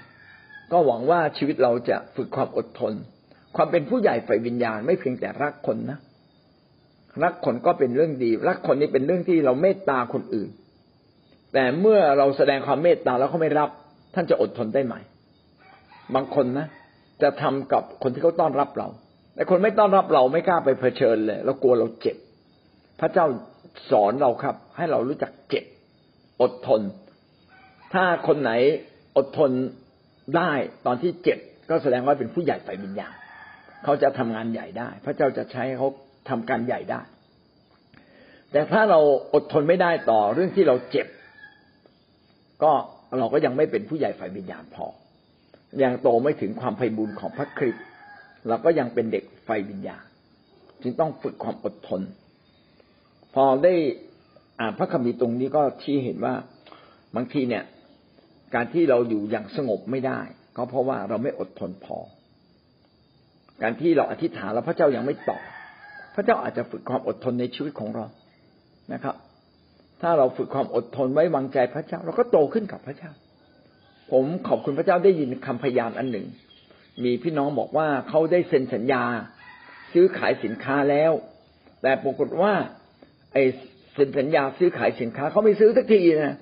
A: ก็หวังว่าชีวิตเราจะฝึกความอดทน ความเป็นผู้ใหญ่ฝ่ายวิญญาณ ไม่เพียงแต่รักคนนะรักคนก็เป็นเรื่องดี รักคนนี้เป็นเรื่องที่เราเมตตาคนอื่น แต่เมื่อเราแสดงความเมตตาแล้วเขาไม่รับ ท่านจะอดทนได้ไหมบางคนนะ จะทำกับคนที่เขาต้อนรับเรา แต่คนไม่ต้อนรับเราไม่กล้าไปเผชิญเลยเรากลัวเราเจ็บ พระเจ้าสอนเราครับ ให้เรารู้จักเจ็บ อดทน ถ้าคนไหนอดทนได้ตอนที่เจ็บก็แสดงว่าเป็นผู้ใหญ่ไฟวิญญาณเขาจะทำงานใหญ่ได้ พระเจ้าจะใช้เขาทำการใหญ่ได้ แต่ถ้าเราอดทนไม่ได้ต่อเรื่องที่เราเจ็บ ก็เราก็ยังไม่เป็นผู้ใหญ่ฝ่ายวิญญาณพอ ยังโตไม่ถึงความไพบูรณ์ของพระคริสต์เราก็ยังเป็นเด็กไฟวิญญาณจึงต้องฝึกความอดทน พอได้อ่านพระคัมภีร์ตรงนี้ก็ชี้เห็นว่าบางทีเนี่ย การที่เราอยู่อย่างสงบไม่ได้ ก็เพราะว่าเราไม่อดทนพอ การที่เราอธิษฐานแล้วพระเจ้ายังไม่ตอบพระเจ้าอาจจะฝึกความอดทนในชีวิตของเรานะครับ ถ้าเราฝึกความอดทนไว้วางใจพระเจ้า เราก็โตขึ้นกับพระเจ้า ผมขอบคุณพระเจ้าได้ยินคำพยานอันหนึ่ง มีพี่น้องบอกว่าเขาได้เซ็นสัญญา ซื้อขายสินค้าแล้ว แต่ปรากฏว่าไอ้เซ็นสัญญาซื้อขายสินค้าเขาไม่ซื้อสักทีนะ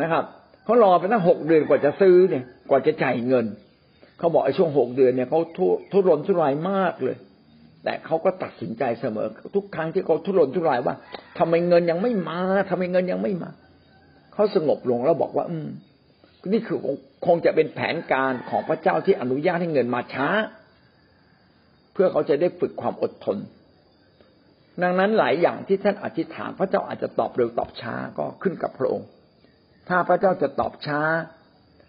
A: นะครับเขารอไปตั้งหกเดือนกว่าจะซื้อเนี่ย กว่าจะจ่ายเงินเขาบอกไอ้ช่วงหกเดือนเนี่ยเขาทุทุรนทุรายมากเลย แต่เขาก็ตัดสินใจเสมอ ทุกครั้งที่เขาทุรนทุรายว่าทำไมเงินยังไม่มาทำไมเงินยังไม่มาเขาสงบลงแล้วบอกว่า อืม นี่คือคงจะเป็นแผนการของพระเจ้าที่อนุญาตให้เงินมาช้า เพื่อเขาจะได้ฝึกความอดทน ดังนั้นหลายอย่างที่ท่านอธิษฐาน พระเจ้าอาจจะตอบเร็วตอบช้าก็ขึ้นกับพระองค์ ถ้าพระเจ้าจะตอบช้า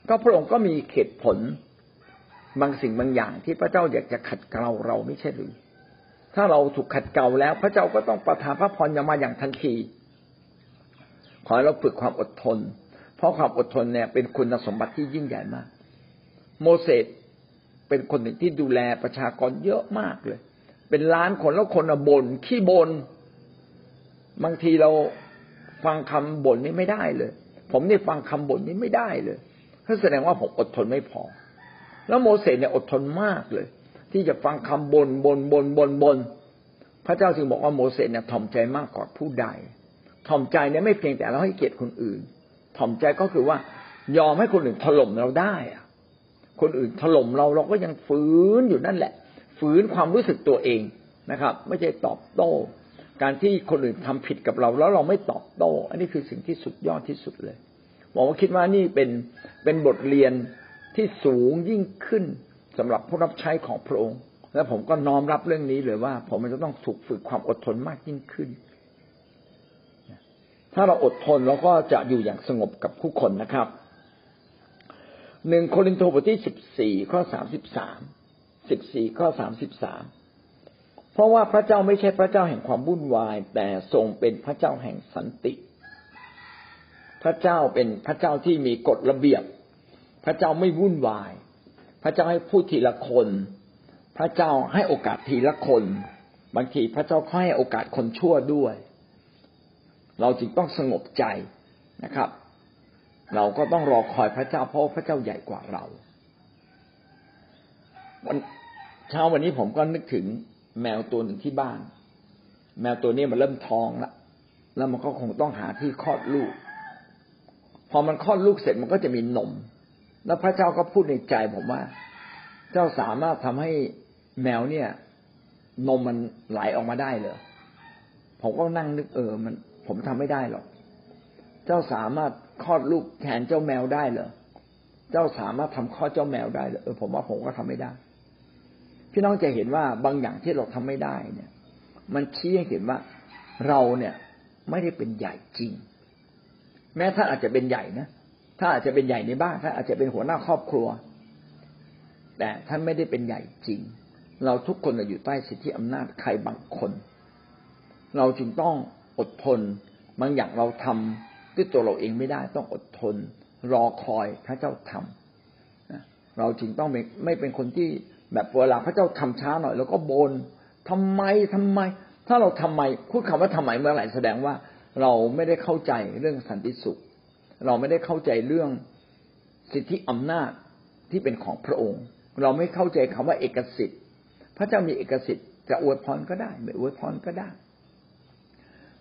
A: ก็พระองค์ก็มีเหตุผล บางสิ่งบางอย่างที่พระเจ้าอยากจะขัดเกลาเราไม่ใช่หรือ ถ้าเราถูกขัดเกลาแล้ว พระเจ้าก็ต้องประทานพระพรอย่ามาอย่างทันที ขอให้เราฝึกความอดทน เพราะความอดทนเนี่ยเป็นคุณสมบัติที่ยิ่งใหญ่มาก โมเสสเป็นคนหนึ่งที่ดูแลประชากรเยอะมากเลย เป็นล้านคนแล้วคนบ่นขี้บน่นบางทีเราฟังคำบ่นนี้ไม่ได้เลย ผมนี่ฟังคำบ่นนี้ไม่ได้เลยก็แสดงว่าผมอดทนไม่พอ แล้วโมเสสเนี่ยอดทนมากเลย ที่จะฟังคำบนบนบนบนบน พระเจ้าจึงบอกว่าโมเสสเนี่ยถ่อมใจมากกว่าผู้ใดถ่อมใจเนี่ยไม่เพียงแต่เราให้เกียรติคนอื่นถ่อมใจก็คือว่ายอมให้คนอื่นถล่มเราได้อะคนอื่นถล่มเราเราก็ยังฝืนอยู่นั่นแหละ ฝืนความรู้สึกตัวเองนะครับ ไม่ใช่ตอบโต้ การที่คนอื่นทำผิดกับเราแล้วเราไม่ตอบโต้ อันนี้คือสิ่งที่สุดยอดที่สุดเลยบอกว่าคิดว่านี่เป็นเป็นบทเรียนที่สูงยิ่งขึ้น สำหรับผู้รับใช้ของพระองค์ และผมก็น้อมรับเรื่องนี้เลยว่า ผมจะต้องถูกฝึกความอดทนมากยิ่งขึ้น ถ้าเราอดทนเราก็จะอยู่อย่างสงบกับผู้คนนะครับหนึ่งโครินธ์บทที่สิบสี่ข้อสามสิบสามสิบสี่ข้อสามสิบสามเพราะว่าพระเจ้าไม่ใช่พระเจ้าแห่งความวุ่นวาย แต่ทรงเป็นพระเจ้าแห่งสันติ พระเจ้าเป็นพระเจ้าที่มีกฎระเบียบ พระเจ้าไม่วุ่นวาย พระเจ้าให้พูดทีละคน พระเจ้าให้โอกาสทีละคน บางทีพระเจ้าให้โอกาสคนชั่วด้วย เราจึงต้องสงบใจนะครับ เราก็ต้องรอคอยพระเจ้าเพราะพระเจ้าใหญ่กว่าเรา วันเช้าวันนี้ผมก็นึกถึงแมวตัวหนึ่งที่บ้าน แมวตัวนี้มันเริ่มท้องละแล้วมันก็คงต้องหาที่คลอดลูก พอมันคลอดลูกเสร็จมันก็จะมีนม แล้วพระเจ้าก็พูดในใจผมว่า เจ้าสามารถทำให้แมวเนี่ย นมมันไหลออกมาได้เลยผมก็นั่งนึกเออ มัน ผมทำไม่ได้หรอก เจ้าสามารถคลอดลูกแทนเจ้าแมวได้เหรอเจ้าสามารถทำคลอดเจ้าแมวได้เหรอเออผมว่าผมก็ทำไม่ได้ พี่น้องจะเห็นว่าบางอย่างที่เราทำไม่ได้เนี่ย มันชี้ให้เห็นว่าเราเนี่ยไม่ได้เป็นใหญ่จริง แม้ท่านอาจจะเป็นใหญ่นะ ถ้าอาจจะเป็นใหญ่ในบ้านถ้าอาจจะเป็นหัวหน้าครอบครัว แต่ท่านไม่ได้เป็นใหญ่จริง เราทุกคนอยู่ใต้สิทธิอำนาจใครบางคน เราจึงต้องอดทนบางอย่างเราทำด้วยตัวเราเองไม่ได้ต้องอดทน รอคอยพระเจ้าทำเราจึงต้องไม่เป็นคนที่แบบเวลาพระเจ้าทำช้าหน่อย แล้วก็บน่นทำไมทำไม ถ้าเราทำไมพูดคำว่าทำไมเมื่อไหร่แสดงว่าเราไม่ได้เข้าใจเรื่องสันติสุข เราไม่ได้เข้าใจเรื่องสิทธิอำนาจที่เป็นของพระองค์ เราไม่เข้าใจคำว่าเอกสิทธิ์ พระเจ้ามีเอกสิทธิ์จะอวยพรก็ได้ ไม่อวยพรก็ได้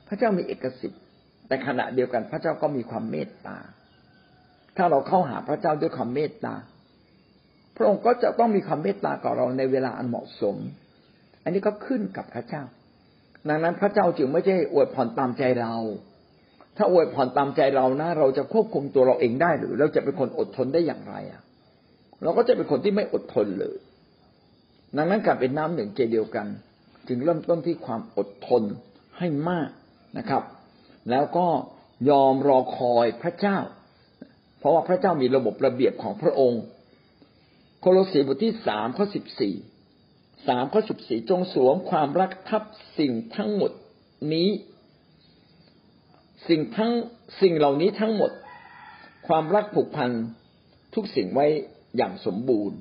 A: พระเจ้ามีเอกสิทธิ์ แต่ขณะเดียวกันพระเจ้าก็มีความเมตตา ถ้าเราเข้าหาพระเจ้าด้วยความเมตตา พระองค์ก็จะต้องมีความเมตตากับเราในเวลาอันเหมาะสม อันนี้ก็ขึ้นกับพระเจ้า ดังนั้นพระเจ้าจึงไม่ใช่อวยพรตามใจเรา ถ้าอวยพรตามใจเรานะ เราจะควบคุมตัวเราเองได้หรือ เราจะเป็นคนอดทนได้อย่างไรอะ เราก็จะเป็นคนที่ไม่อดทนเลยดังนั้นการเป็นน้ำหนึ่งใจเดียวกัน จึงเริ่มต้นที่ความอดทนให้มากนะครับ แล้วก็ยอมรอคอยพระเจ้า เพราะว่าพระเจ้ามีระบบระเบียบของพระองค์ โคโลสีบทที่สามข้อสิบสี่สามข้อสิบสี่จงสวมความรักทับสิ่งทั้งหมดนี้ สิ่งทั้งสิ่งเหล่านี้ทั้งหมด ความรักผูกพันทุกสิ่งไว้อย่างสมบูรณ์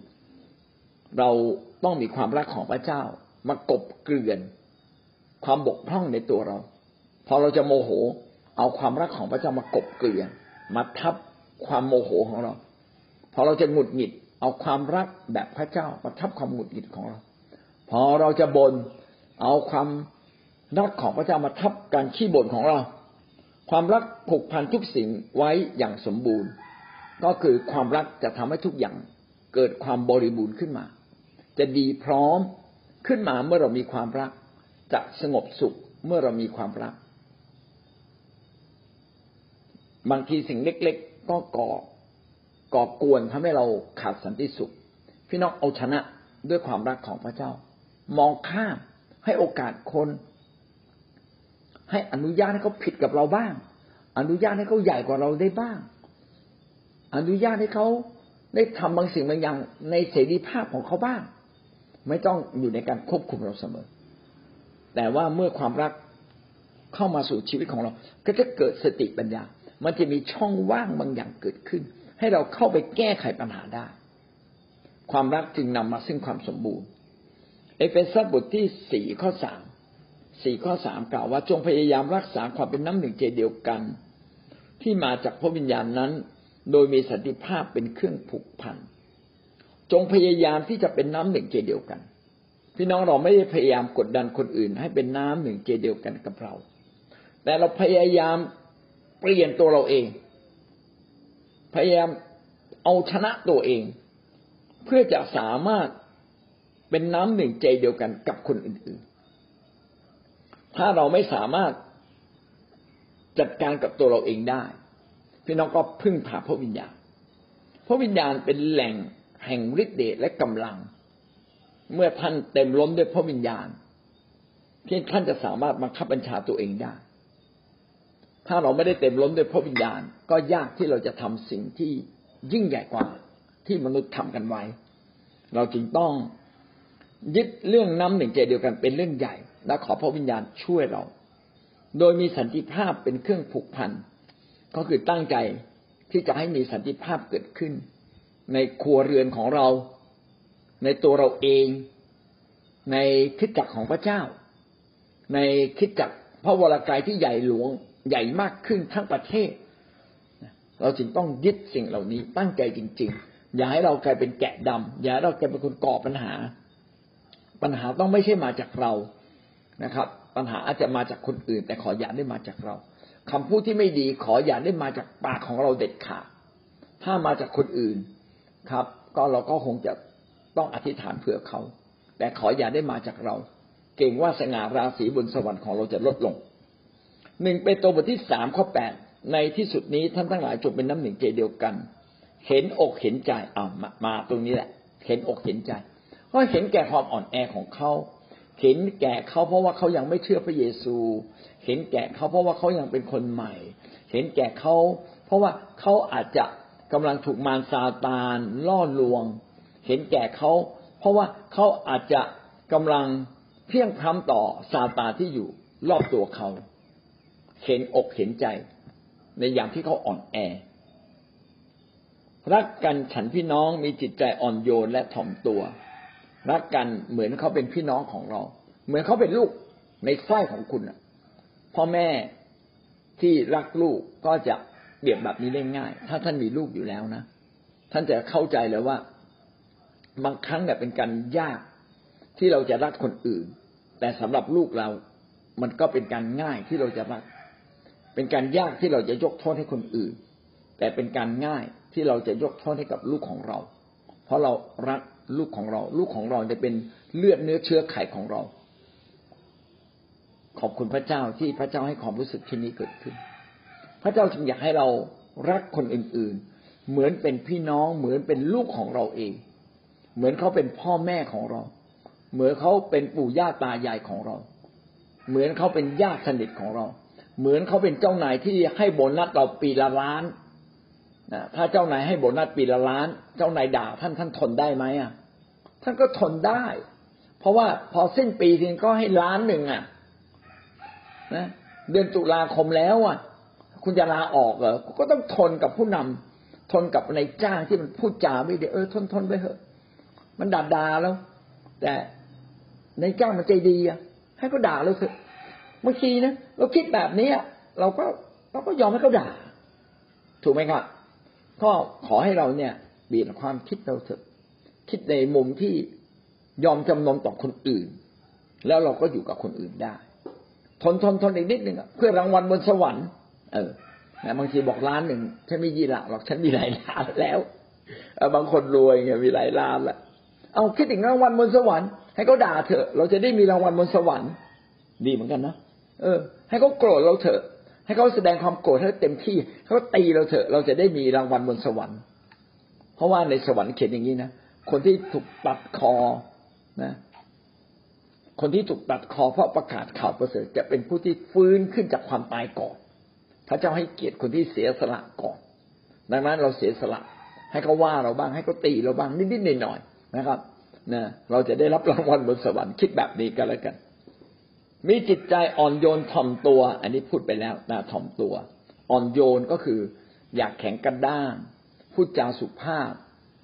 A: เราต้องมีความรักของพระเจ้า มากบเกลื่อน ความบกพร่องในตัวเรา พอเราจะโมโห เอาความรักของพระเจ้ามากบเกลื่อน มาทับความโมโหของเรา พอเราจะหงุดหงิด เอาความรักแบบพระเจ้ามาทับความหงุดหงิดของเรา พอเราจะบน่นเอาความรักของพระเจ้ามาทับการขี้บ่นของเรา ความรักผูกพันทุกสิ่งไว้อย่างสมบูรณ์ ก็คือความรักจะทำให้ทุกอย่างเกิดความบริบูรณ์ขึ้นมา จะดีพร้อมขึ้นมาเมื่อเรามีความรัก จะสงบสุขเมื่อเรามีความรัก บางทีสิ่งเล็ก ๆ ก็ก่อก่อกวนทำให้เราขาดสันติสุข พี่น้องเอาชนะด้วยความรักของพระเจ้า มองข้ามให้โอกาสคน ให้อนุญาตให้เขาผิดกับเราบ้าง อนุญาตให้เขาใหญ่กว่าเราได้บ้าง อนุญาตให้เขาได้ทำบางสิ่งบางอย่างในเสรีภาพของเขาบ้าง ไม่ต้องอยู่ในการควบคุมเราเสมอ แต่ว่าเมื่อความรักเข้ามาสู่ชีวิตของเรา ก็จะเกิดสติปัญญา มันจะมีช่องว่างบางอย่างเกิดขึ้น ให้เราเข้าไปแก้ไขปัญหาได้ ความรักจึงนำมาซึ่งความสมบูรณ์ เอเฟซัสบทที่สี่ข้อสาม สี่ข้อสามกล่าวว่าจงพยายามรักษาความเป็นน้ำหนึ่งใจเดียวกัน ที่มาจากพระวิญญาณนั้น โดยมีสันติภาพเป็นเครื่องผูกพันจงพยายามที่จะเป็นน้ำหนึ่งใจเดียวกัน พี่น้องเราไม่ได้พยายามกดดันคนอื่น ให้เป็นน้ำหนึ่งใจเดียวกันกับเรา แต่เราพยายามเปลี่ยนตัวเราเอง พยายามเอาชนะตัวเอง เพื่อจะสามารถเป็นน้ำหนึ่งใจเดียวกันกับคนอื่นๆ ถ้าเราไม่สามารถจัดการกับตัวเราเองได้ พี่น้องก็พึ่งพาพระวิญญาณ พระวิญญาณเป็นแหล่งแห่งฤทธิ์เดชและกำลัง เมื่อท่านเต็มล้นด้วยพระวิญญาณที่ท่านจะสามารถบังคับบัญชาตัวเองได้ ถ้าเราไม่ได้เต็มล้นด้วยพระวิญญาณ ก็ยากที่เราจะทำสิ่งที่ยิ่งใหญ่กว่าที่มนุษย์ทำกันไว้ เราจึงต้องยึดเรื่องน้ำหนึ่งใจเดียวกันเป็นเรื่องใหญ่ และขอพระวิญญาณช่วยเรา โดยมีสันติภาพเป็นเครื่องผูกพัน ก็คือตั้งใจที่จะให้มีสันติภาพเกิดขึ้น ในครัวเรือนของเรา ในตัวเราเอง ในคิดจักรของพระเจ้า ในคิดจักรพระวรากายที่ใหญ่หลวงใหญ่มากขึ้นทั้งประเทศ เราจึงต้องยึดสิ่งเหล่านี้ตั้งใจจริง ๆ อย่าให้เรากลายเป็นแกะดำอย่าให้เรากลายเป็นคนก่อปัญหา ปัญหาต้องไม่ใช่มาจากเรา นะครับ ปัญหาอาจจะมาจากคนอื่น แต่ขออย่าได้มาจากเราคำพูดที่ไม่ดีขออย่าได้มาจากปากของเราเด็ดขาดถ้ามาจากคนอื่นครับ ก็เราก็คงจะต้องอธิษฐานเผื่อเขา แต่ขออย่าได้มาจากเรา เก่งว่าสง่าราศีบนสวรรค์ของเราจะลดลงหนึ่งเป็นตัวบทที่สามข้อแปดในที่สุดนี้ท่านทั้งหลายจงเป็นน้ำหนึ่งใจเดียวกัน เห็นอกเห็นใจอ่ามามาตรงนี้แหละ เห็นอกเห็นใจก็เห็นแก่ความอ่อนแอของเขา เห็นแก่เขาเพราะว่าเขายังไม่เชื่อพระเยซู เห็นแก่เขาเพราะว่าเขายังเป็นคนใหม่ เห็นแก่เขา เพราะว่าเขาอาจจะกำลังถูกมารซาตานล่อลวง เห็นแก่เขา เพราะว่าเขาอาจจะกำลังเพียงพร้ำต่อซาตานที่อยู่รอบตัวเขา เห็นอกเห็นใจ ในอย่างที่เขาอ่อนแอ รักกันฉันพี่น้องมีจิตใจอ่อนโยนและถ่อมตัว รักกันเหมือนเขาเป็นพี่น้องของเรา เหมือนเขาเป็นลูกในไส้ของคุณพ่อแม่ที่รักลูกก็จะเปรียบแบบนี้ได้ง่าย ถ้าท่านมีลูกอยู่แล้วนะท่านจะเข้าใจเลยว่า บางครั้งเนี่ยเป็นการยากที่เราจะรักคนอื่น แต่สำหรับลูกเรา มันก็เป็นการง่ายที่เราจะรัก เป็นการยากที่เราจะยกโทษให้คนอื่น แต่เป็นการง่ายที่เราจะยกโทษให้กับลูกของเรา เพราะเรารัก ลูกของเรา ลูกของเราจะเป็นเลือดเนื้อเชื้อไขของเรา ขอบคุณพระเจ้าที่พระเจ้าให้ความรู้สึกที่นี้เกิดขึ้น พระเจ้าจึงอยากให้เรารักคนอื่น ๆ เหมือนเป็นพี่น้องเหมือนเป็นลูกของเราเอง เหมือนเขาเป็นพ่อแม่ของเรา เหมือนเขาเป็นปู่ย่าตายายของเรา เหมือนเขาเป็นญาติสนิทของเรา เหมือนเขาเป็นเจ้านายที่ให้โบนัสเราปีละล้าน ถ้าเจ้านายให้โบนัสปีละล้าน เจ้านายด่าท่านท่านทนได้ไหมอะ ท่านก็ทนได้ เพราะว่าพอสิ้นปีทีก็ให้ล้านหนึ่งอะนะเดือนตุลาคมแล้วอะ คุณจะลาออกเหรอก็ต้องทนกับผู้นำทนกับนายจ้างที่มันพูดจาไม่ดีเออทนทนไปเถอะ มันด่าด่าแล้ว แต่นายจ้างมันใจดีอะ ให้เขาด่าเราเถอะบางทีนะเราคิดแบบนี้เราก็เราก็ยอมให้เขาด่า ถูกไหมครับ ก็ขอให้เราเนี่ยเปลี่ยนความคิดเราเถอะคิดในมุมที่ยอมจำนนต่อคนอื่น แล้วเราก็อยู่กับคนอื่นได้ ทนทนทนอีกนิดหนึ่งเพื่อรางวัลบนสวรรค์ เออนะบางทีบอกล้านหนึ่งฉันไม่ยี่หลักหรอกฉันมีหลายล้านแล้วบางคนรวยไงมีหลายล้านละเอาคิดถึงรางวัลบนสวรรค์ให้เขาด่าเถอะ เราจะได้มีรางวัลบนสวรรค์ ดีเหมือนกันนะเออ ให้เขาโกรธเราเถอะ ให้เขาแสดงความโกรธให้เต็มที่เขาตีเราเถอะเราจะได้มีรางวัลบนสวรรค์ เพราะว่าในสวรรค์เขียนอย่างนี้นะคนที่ถูกตัดคอนะ คนที่ถูกตัดคอเพราะประกาศข่าวประเสริฐจะเป็นผู้ที่ฟื้นขึ้นจากความตายก่อน พระเจ้าให้เกียรติคนที่เสียสละก่อน ดังนั้นเราเสียสละ ให้เขาว่าเราบ้างให้เขาตีเราบ้างนิดๆหน่อยๆนะครับนะเราจะได้รับรางวัลบนสวรรค์คิดแบบนี้กันแล้วกัน มีจิตใจอ่อนโยนถ่อมตัว อันนี้พูดไปแล้วนะถ่อมตัว อ่อนโยนก็คือ อยากแข็งกระด้างพูดจาสุภาพ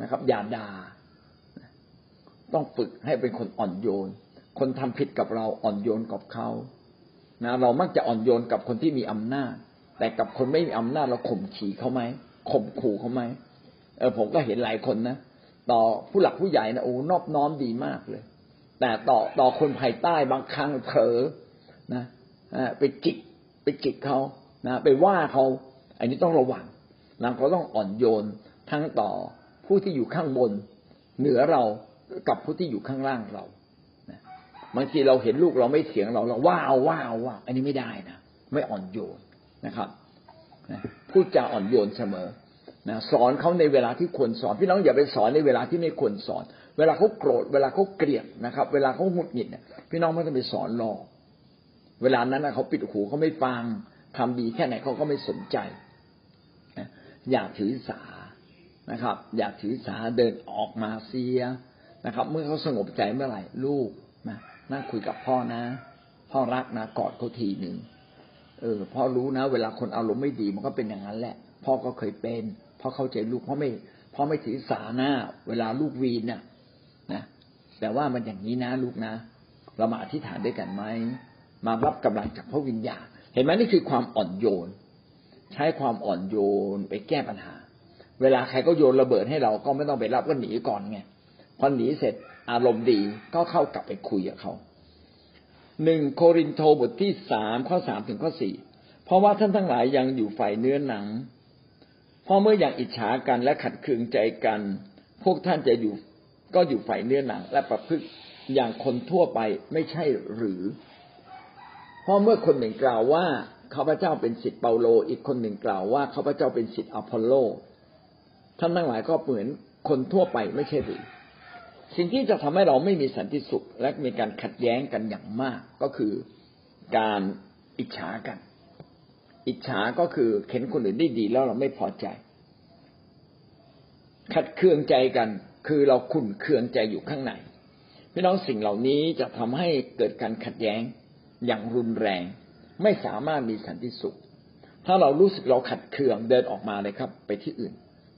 A: นะครับ อย่าด่าต้องฝึกให้เป็นคนอ่อนโยน คนทำผิดกับเราอ่อนโยนกับเขานะเรามักจะอ่อนโยนกับคนที่มีอำนาจ แต่กับคนไม่มีอำนาจเราข่มขี่เขาไหมข่มขู่เขาไหมเออผมก็เห็นหลายคนนะต่อผู้หลักผู้ใหญ่นะโอ้นอบน้อมดีมากเลย แต่ต่อต่อคนภายใต้บางครั้งเผลอนะไปจิกไปจิกเขานะไปว่าเขาอันนี้ต้องระวังนะเขาต้องอ่อนโยนทั้งต่อผู้ที่อยู่ข้างบน เหนือเรากับผู้ที่อยู่ข้างล่างเราบางทีเราเห็นลูกเราไม่เถียงเราเราว้าวว้าวว้าอันนี้ไม่ได้นะไม่อ่อนโยนนะครับพูดจาอ่อนโยนเสมอ นะสอนเขาในเวลาที่ควรสอน พี่น้องอย่าไปสอนในเวลาที่ไม่ควรสอน เวลาเขาโกรธ เวลาเขาเกลียดนะครับ เวลาเขาหงุดหงิดเนี่ยพี่น้องไม่ต้องไปสอนรอเวลานั้นนะเขาปิดหูเขาไม่ฟังทำดีแค่ไหนเขาก็ไม่สนใจอย่าถือสานะครับ อย่าถือสาเดินออกมาเสียนะครับ เมื่อเขาสงบใจเมื่อไหร่ลูกนะนั่งคุยกับพ่อนะ พ่อรักนะกอดเขาทีหนึ่งเออพ่อรู้นะ เวลาคนอารมณ์ไม่ดีมันก็เป็นอย่างนั้นแหละ พ่อก็เคยเป็น พ่อเข้าใจลูกเพ่อไม่เพ่อไม่ถือสาหน้า เวลาลูกวีนเนี่ยนะแต่ว่ามันอย่างนี้นะลูกนะ เรามาอธิษฐานด้วยกันไหมมารับกำลังจากพระวิญญาณ เห็นไหมนี่คือความอ่อนโยน ใช้ความอ่อนโยนไปแก้ปัญหา เวลาใครก็โยนระเบิดให้เราก็ไม่ต้องไปรับก็หนีก่อนไงพอหนีเสร็จอารมณ์ดีก็เข้ากลับไปคุยกับเขาหนึ่งโครินโตบทที่สามข้อสามถึงข้อสี่เพราะว่าท่านทั้งหลายยังอยู่ฝ่ายเนื้อหนัง เพราะเมื่ออย่างอิจฉากันและขัดเคืองใจกัน พวกท่านจะอยู่ก็อยู่ฝ่ายเนื้อหนังและประพฤติอย่างคนทั่วไปไม่ใช่หรือ เพราะเมื่อคนหนึ่งกล่าวว่าข้าพเจ้าเป็นสิทธิ์เปาโล อีกคนหนึ่งกล่าวว่าข้าพเจ้าเป็นสิทธิ์อพอลโล ท่านทั้งหลายก็เหมือนคนทั่วไปไม่ใช่หรือ สิ่งที่จะทำให้เราไม่มีสันติสุข และมีการขัดแย้งกันอย่างมากก็คือการอิจฉากัน อิจฉาก็คือเห็นคนอื่นได้ดีแล้วเราไม่พอใจ ขัดเคืองใจกัน คือเราขุ่นเคืองใจอยู่ข้างในพี่น้องสิ่งเหล่านี้จะทำให้เกิดการขัดแย้งอย่างรุนแรง ไม่สามารถมีสันติสุข ถ้าเรารู้สึกเราขัดเคืองเดินออกมาเลยครับ ไปที่อื่น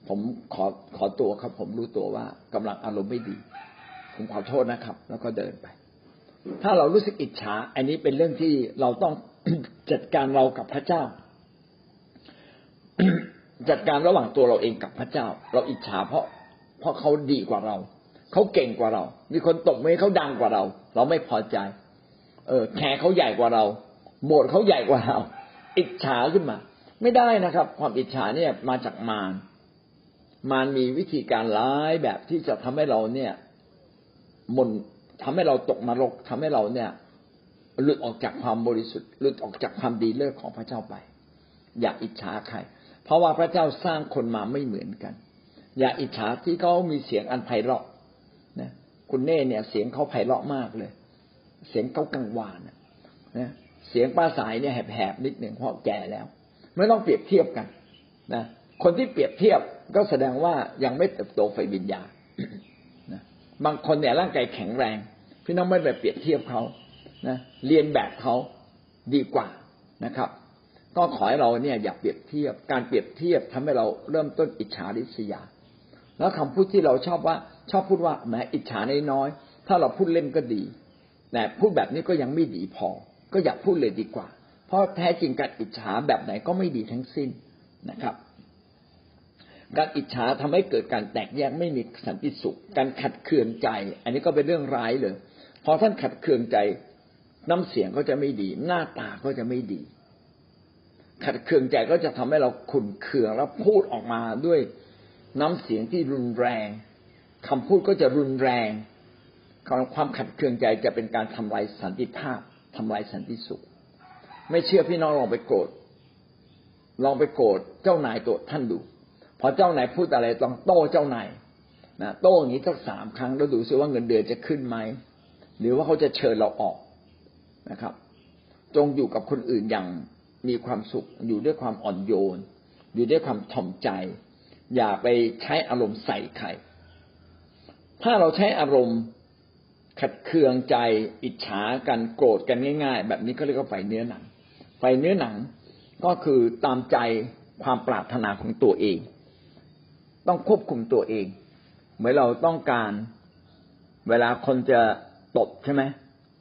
A: ผมขอขอตัวครับ ผมรู้ตัวว่ากำลังอารมณ์ไม่ดี ผมขอโทษนะครับ แล้วก็เดินไป ถ้าเรารู้สึกอิจฉา อันนี้เป็นเรื่องที่เราต้องจัดการเรากับพระเจ้า จัดการระหว่างตัวเราเองกับพระเจ้า เราอิจฉาเพราะ เพราะเขาดีกว่าเรา เขาเก่งกว่าเรา มีคนตกมือเขาดังกว่าเรา เราไม่พอใจ เออแขกเขาใหญ่กว่าเราโบสถ์เขาใหญ่กว่าเรา อิจฉาขึ้นมา ไม่ได้นะครับ ความอิจฉาเนี่ยมาจากมารมารมีวิธีการร้ายแบบที่จะทำให้เราเนี่ยมนทำให้เราตกนรกทำให้เราเนี่ย หลุดออกจากความบริสุทธิ์หลุดออกจากความดีเลิศของพระเจ้าไป อย่าอิจฉาใคร ราะว่าพระเจ้าสร้างคนมาไม่เหมือนกัน อย่าอิจฉาที่เขามีเสียงอันไพเราะนะคุณเน่เนี่ย เสียงเขาไพเราะมากเลย เสียงเขากังวานนะเสียงป้าสายเนี่ยแหบๆนิดหนึ่งเพราะแก่แล้ว ไม่ต้องเปรียบเทียบกันนะคนที่เปรียบเทียบก็แสดงว่ายังไม่เติบโตไฟวิญญาณบางคนเนี่ยร่างกายแข็งแรง พี่น้องไม่แบบเปรียบเทียบเขานะเรียนแบบเขาดีกว่านะครับ ก็ขอให้เราเนี่ยอย่าเปรียบเทียบ การเปรียบเทียบทำให้เราเริ่มต้นอิจฉาริษยา แล้วคำพูดที่เราชอบว่าชอบพูดว่าแหมอิจฉาน้อยๆถ้าเราพูดเล่นก็ดีแต่พูดแบบนี้ก็ยังไม่ดีพอ ก็อย่าพูดเลยดีกว่า เพราะแท้จริงการอิจฉาแบบไหนก็ไม่ดีทั้งสิ้นนะครับ การอิจฉาทำให้เกิดการแตกแยกไม่มีสันติสุข การขัดเคืองใจ อันนี้ก็เป็นเรื่องร้ายเลยพอท่านขัดเคืองใจน้ำเสียงก็จะไม่ดี หน้าตาก็จะไม่ดี ขัดเคืองใจก็จะทำให้เราขุนเคืองแล้วพูดออกมาด้วยน้ำเสียงที่รุนแรงคำพูดก็จะรุนแรงความขัดเคืองใจจะเป็นการทำลายสันติภาพทำลายสันติสุข ไม่เชื่อพี่น้องลองไปโกรธลองไปโกรธเจ้านายตัวท่านดูพอเจ้านายพูดอะไรต้องโต้เจ้านายนะโต้อย่างนี้สักสามครั้งแล้วดูซิว่าเงินเดือนจะขึ้นไหมหรือว่าเขาจะเชิญเราออกนะครับ จงอยู่กับคนอื่นอย่าง มีความสุขอยู่ด้วยความอ่อนโยน อยู่ด้วยความถ่อมใจ อย่าไปใช้อารมณ์ใส่ใครถ้าเราใช้อารมณ์ขัดเคืองใจ อิจฉากันโกรธกันง่าย ๆ แบบนี้ก็เรียกว่าไฟเนื้อหนังไฟเนื้อหนังก็คือตามใจความปรารถนาของตัวเอง ต้องควบคุมตัวเอง เหมือนเราต้องการเวลาคนจะตบใช่ไหม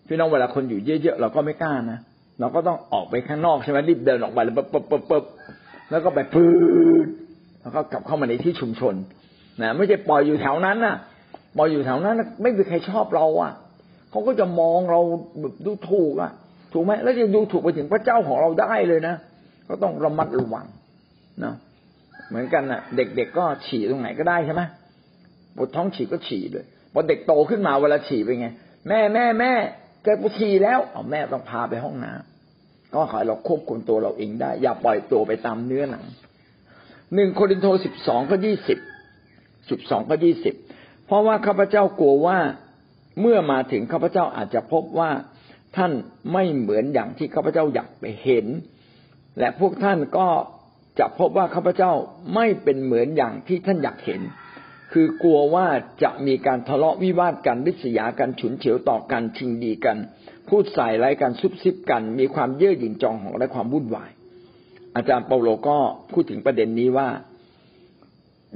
A: พี่น้องเวลาคนอยู่เยอะๆเราก็ไม่กล้านะ เราก็ต้องออกไปข้างนอกใช่ไหมรีบเดินออกไปแล้วปุ๊บปุ๊บปุ๊บแล้วก็ไปปืดแล้วก็กลับเข้ามาในที่ชุมชนนะไม่ใช่ปล่อยอยู่แถวนั้นนะปล่อยอยู่แถวนั้นไม่มีใครชอบเราอะเขาก็จะมองเราแบบดูถูกอะ ถูกไหมแล้วจะดูถูกไปถึงพระเจ้าของเราได้เลยนะก็ต้องระมัดระวังนะเหมือนกันนะ่ะ เด็กๆก็ฉี่ตรงไหนก็ได้ใช่ไหมปวดท้องฉี่ก็ฉี่เลยพอเด็กโตขึ้นมาเวลาฉี่เป็นไง แม่แม่แม่เกิดปวดฉี่แล้วเอาแม่ต้องพาไปห้องน้ำ ก็ขอให้เราควบคุมตัวเราเองได้ อย่าปล่อยตัวไปตามเนื้อหนังหนึ่งโครินโตสิบสองข้อยี่สิบสิบสองข้อยี่สิบเพราะว่าข้าพเจ้ากลัวว่าเมื่อมาถึงข้าพเจ้าอาจจะพบว่าท่านไม่เหมือนอย่างที่ข้าพเจ้าอยากไปเห็น และพวกท่านก็จะพบว่าข้าพเจ้าไม่เป็นเหมือนอย่างที่ท่านอยากเห็น คือกลัวว่าจะมีการทะเลาะวิวาทกันริษยากันฉุนเฉียวต่อกันชิงดีกัน พูดใส่ไร้กันซุบซิบกัน มีความเย่อหยิ่งจองหองและความวุ่นวาย อาจารย์เปาโลก็พูดถึงประเด็นนี้ว่า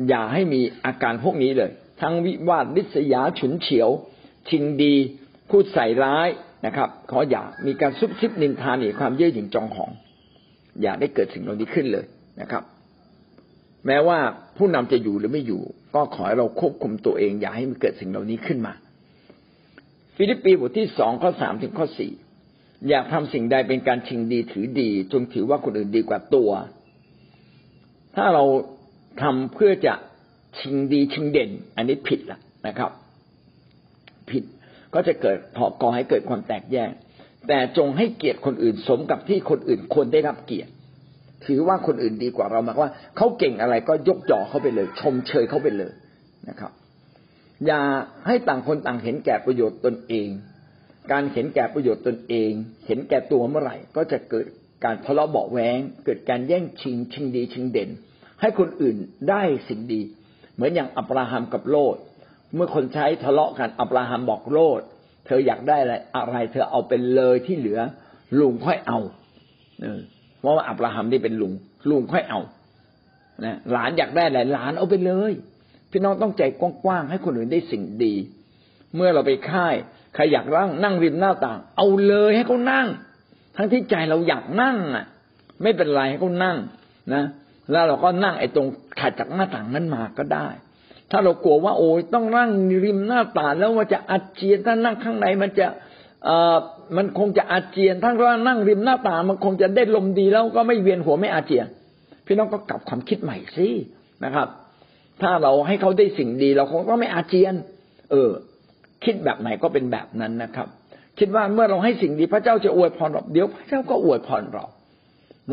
A: อย่าให้มีอาการพวกนี้เลย ทั้งวิวาทริษยาฉุนเฉียว ชิงดี พูดใส่ร้ายนะครับ ขออย่ามีการซุบซิบนินทาหนีความเย่อหยิ่งจองหอง อย่าได้เกิดสิ่งเหล่านี้ขึ้นเลยนะครับ แม้ว่าผู้นำจะอยู่หรือไม่อยู่ ก็ขอให้เราควบคุมตัวเอง อย่าให้มันเกิดสิ่งเหล่านี้ขึ้นมา ฟิลิปปีบทที่สองข้อสามถึงข้อสี่อย่าทำสิ่งใดเป็นการชิงดีถือดีจงถือว่าคนอื่นดีกว่าตัว ถ้าเราทำเพื่อจะชิงดีชิงเด่น อันนี้ผิดละนะครับ ผิดก็จะเกิดพอก่อให้เกิดความแตกแยก แต่จงให้เกียรติคนอื่นสมกับที่คนอื่นควรได้รับเกียรติ ถือว่าคนอื่นดีกว่าเราหมายว่าเขาเก่งอะไรก็ยกย่องเขาไปเลย ชมเชยเขาไปเลยนะครับ อย่าให้ต่างคนต่างเห็นแก่ประโยชน์ตนเอง การเห็นแก่ประโยชน์ตนเอง เห็นแก่ตัวเมื่อไหร่ ก็จะเกิดการทะเลาะเบาแหวงเกิดการแย่งชิงชิงดีชิงเด่น ให้คนอื่นได้สิ่งดี เหมือนอย่างอับราฮัมกับโลด เมื่อคนใช้ทะเลาะกันอับราฮัมบอกโลด เธออยากได้อะไรอะไร เธอเอาเป็นเลยที่เหลือลุงค่อยเอา เพราะว่าอับราฮัมนี่เป็นลุงลุงค่อยเอานะหลานอยากได้อะไรหลานเอาไปเลย พี่น้องต้องใจกว้างๆให้คนอื่นได้สิ่งดี เมื่อเราไปค่ายใครอยากนั่งนั่งริมหน้าต่าง เอาเลยให้เขานั่ง ทั้งที่ใจเราอยากนั่งอะ ไม่เป็นไรให้เขานั่งนะแล้วเราก็นั่งไอ้ตรงถัดจากหน้าต่างนั้นมาก็ได้ ถ้าเรากลัวว่าโอ้ยต้องนั่งริมหน้าต่างแล้วว่าจะอาเจียนถ้านั่งข้างในมันจะเอ มันคงจะอาเจียนทั้งว่านั่งริมหน้าต่างมันคงจะได้ลมดีแล้วก็ไม่เวียนหัวไม่อาเจียน พี่น้องก็กลับความคิดใหม่สินะครับ ถ้าเราให้เขาได้สิ่งดีเราคงต้องไม่อาเจียน เออ คิดแบบไหนก็เป็นแบบนั้นนะครับ คิดว่าเมื่อเราให้สิ่งดีพระเจ้าจะอวยพรเราเดี๋ยวพระเจ้าก็อวยพรเรา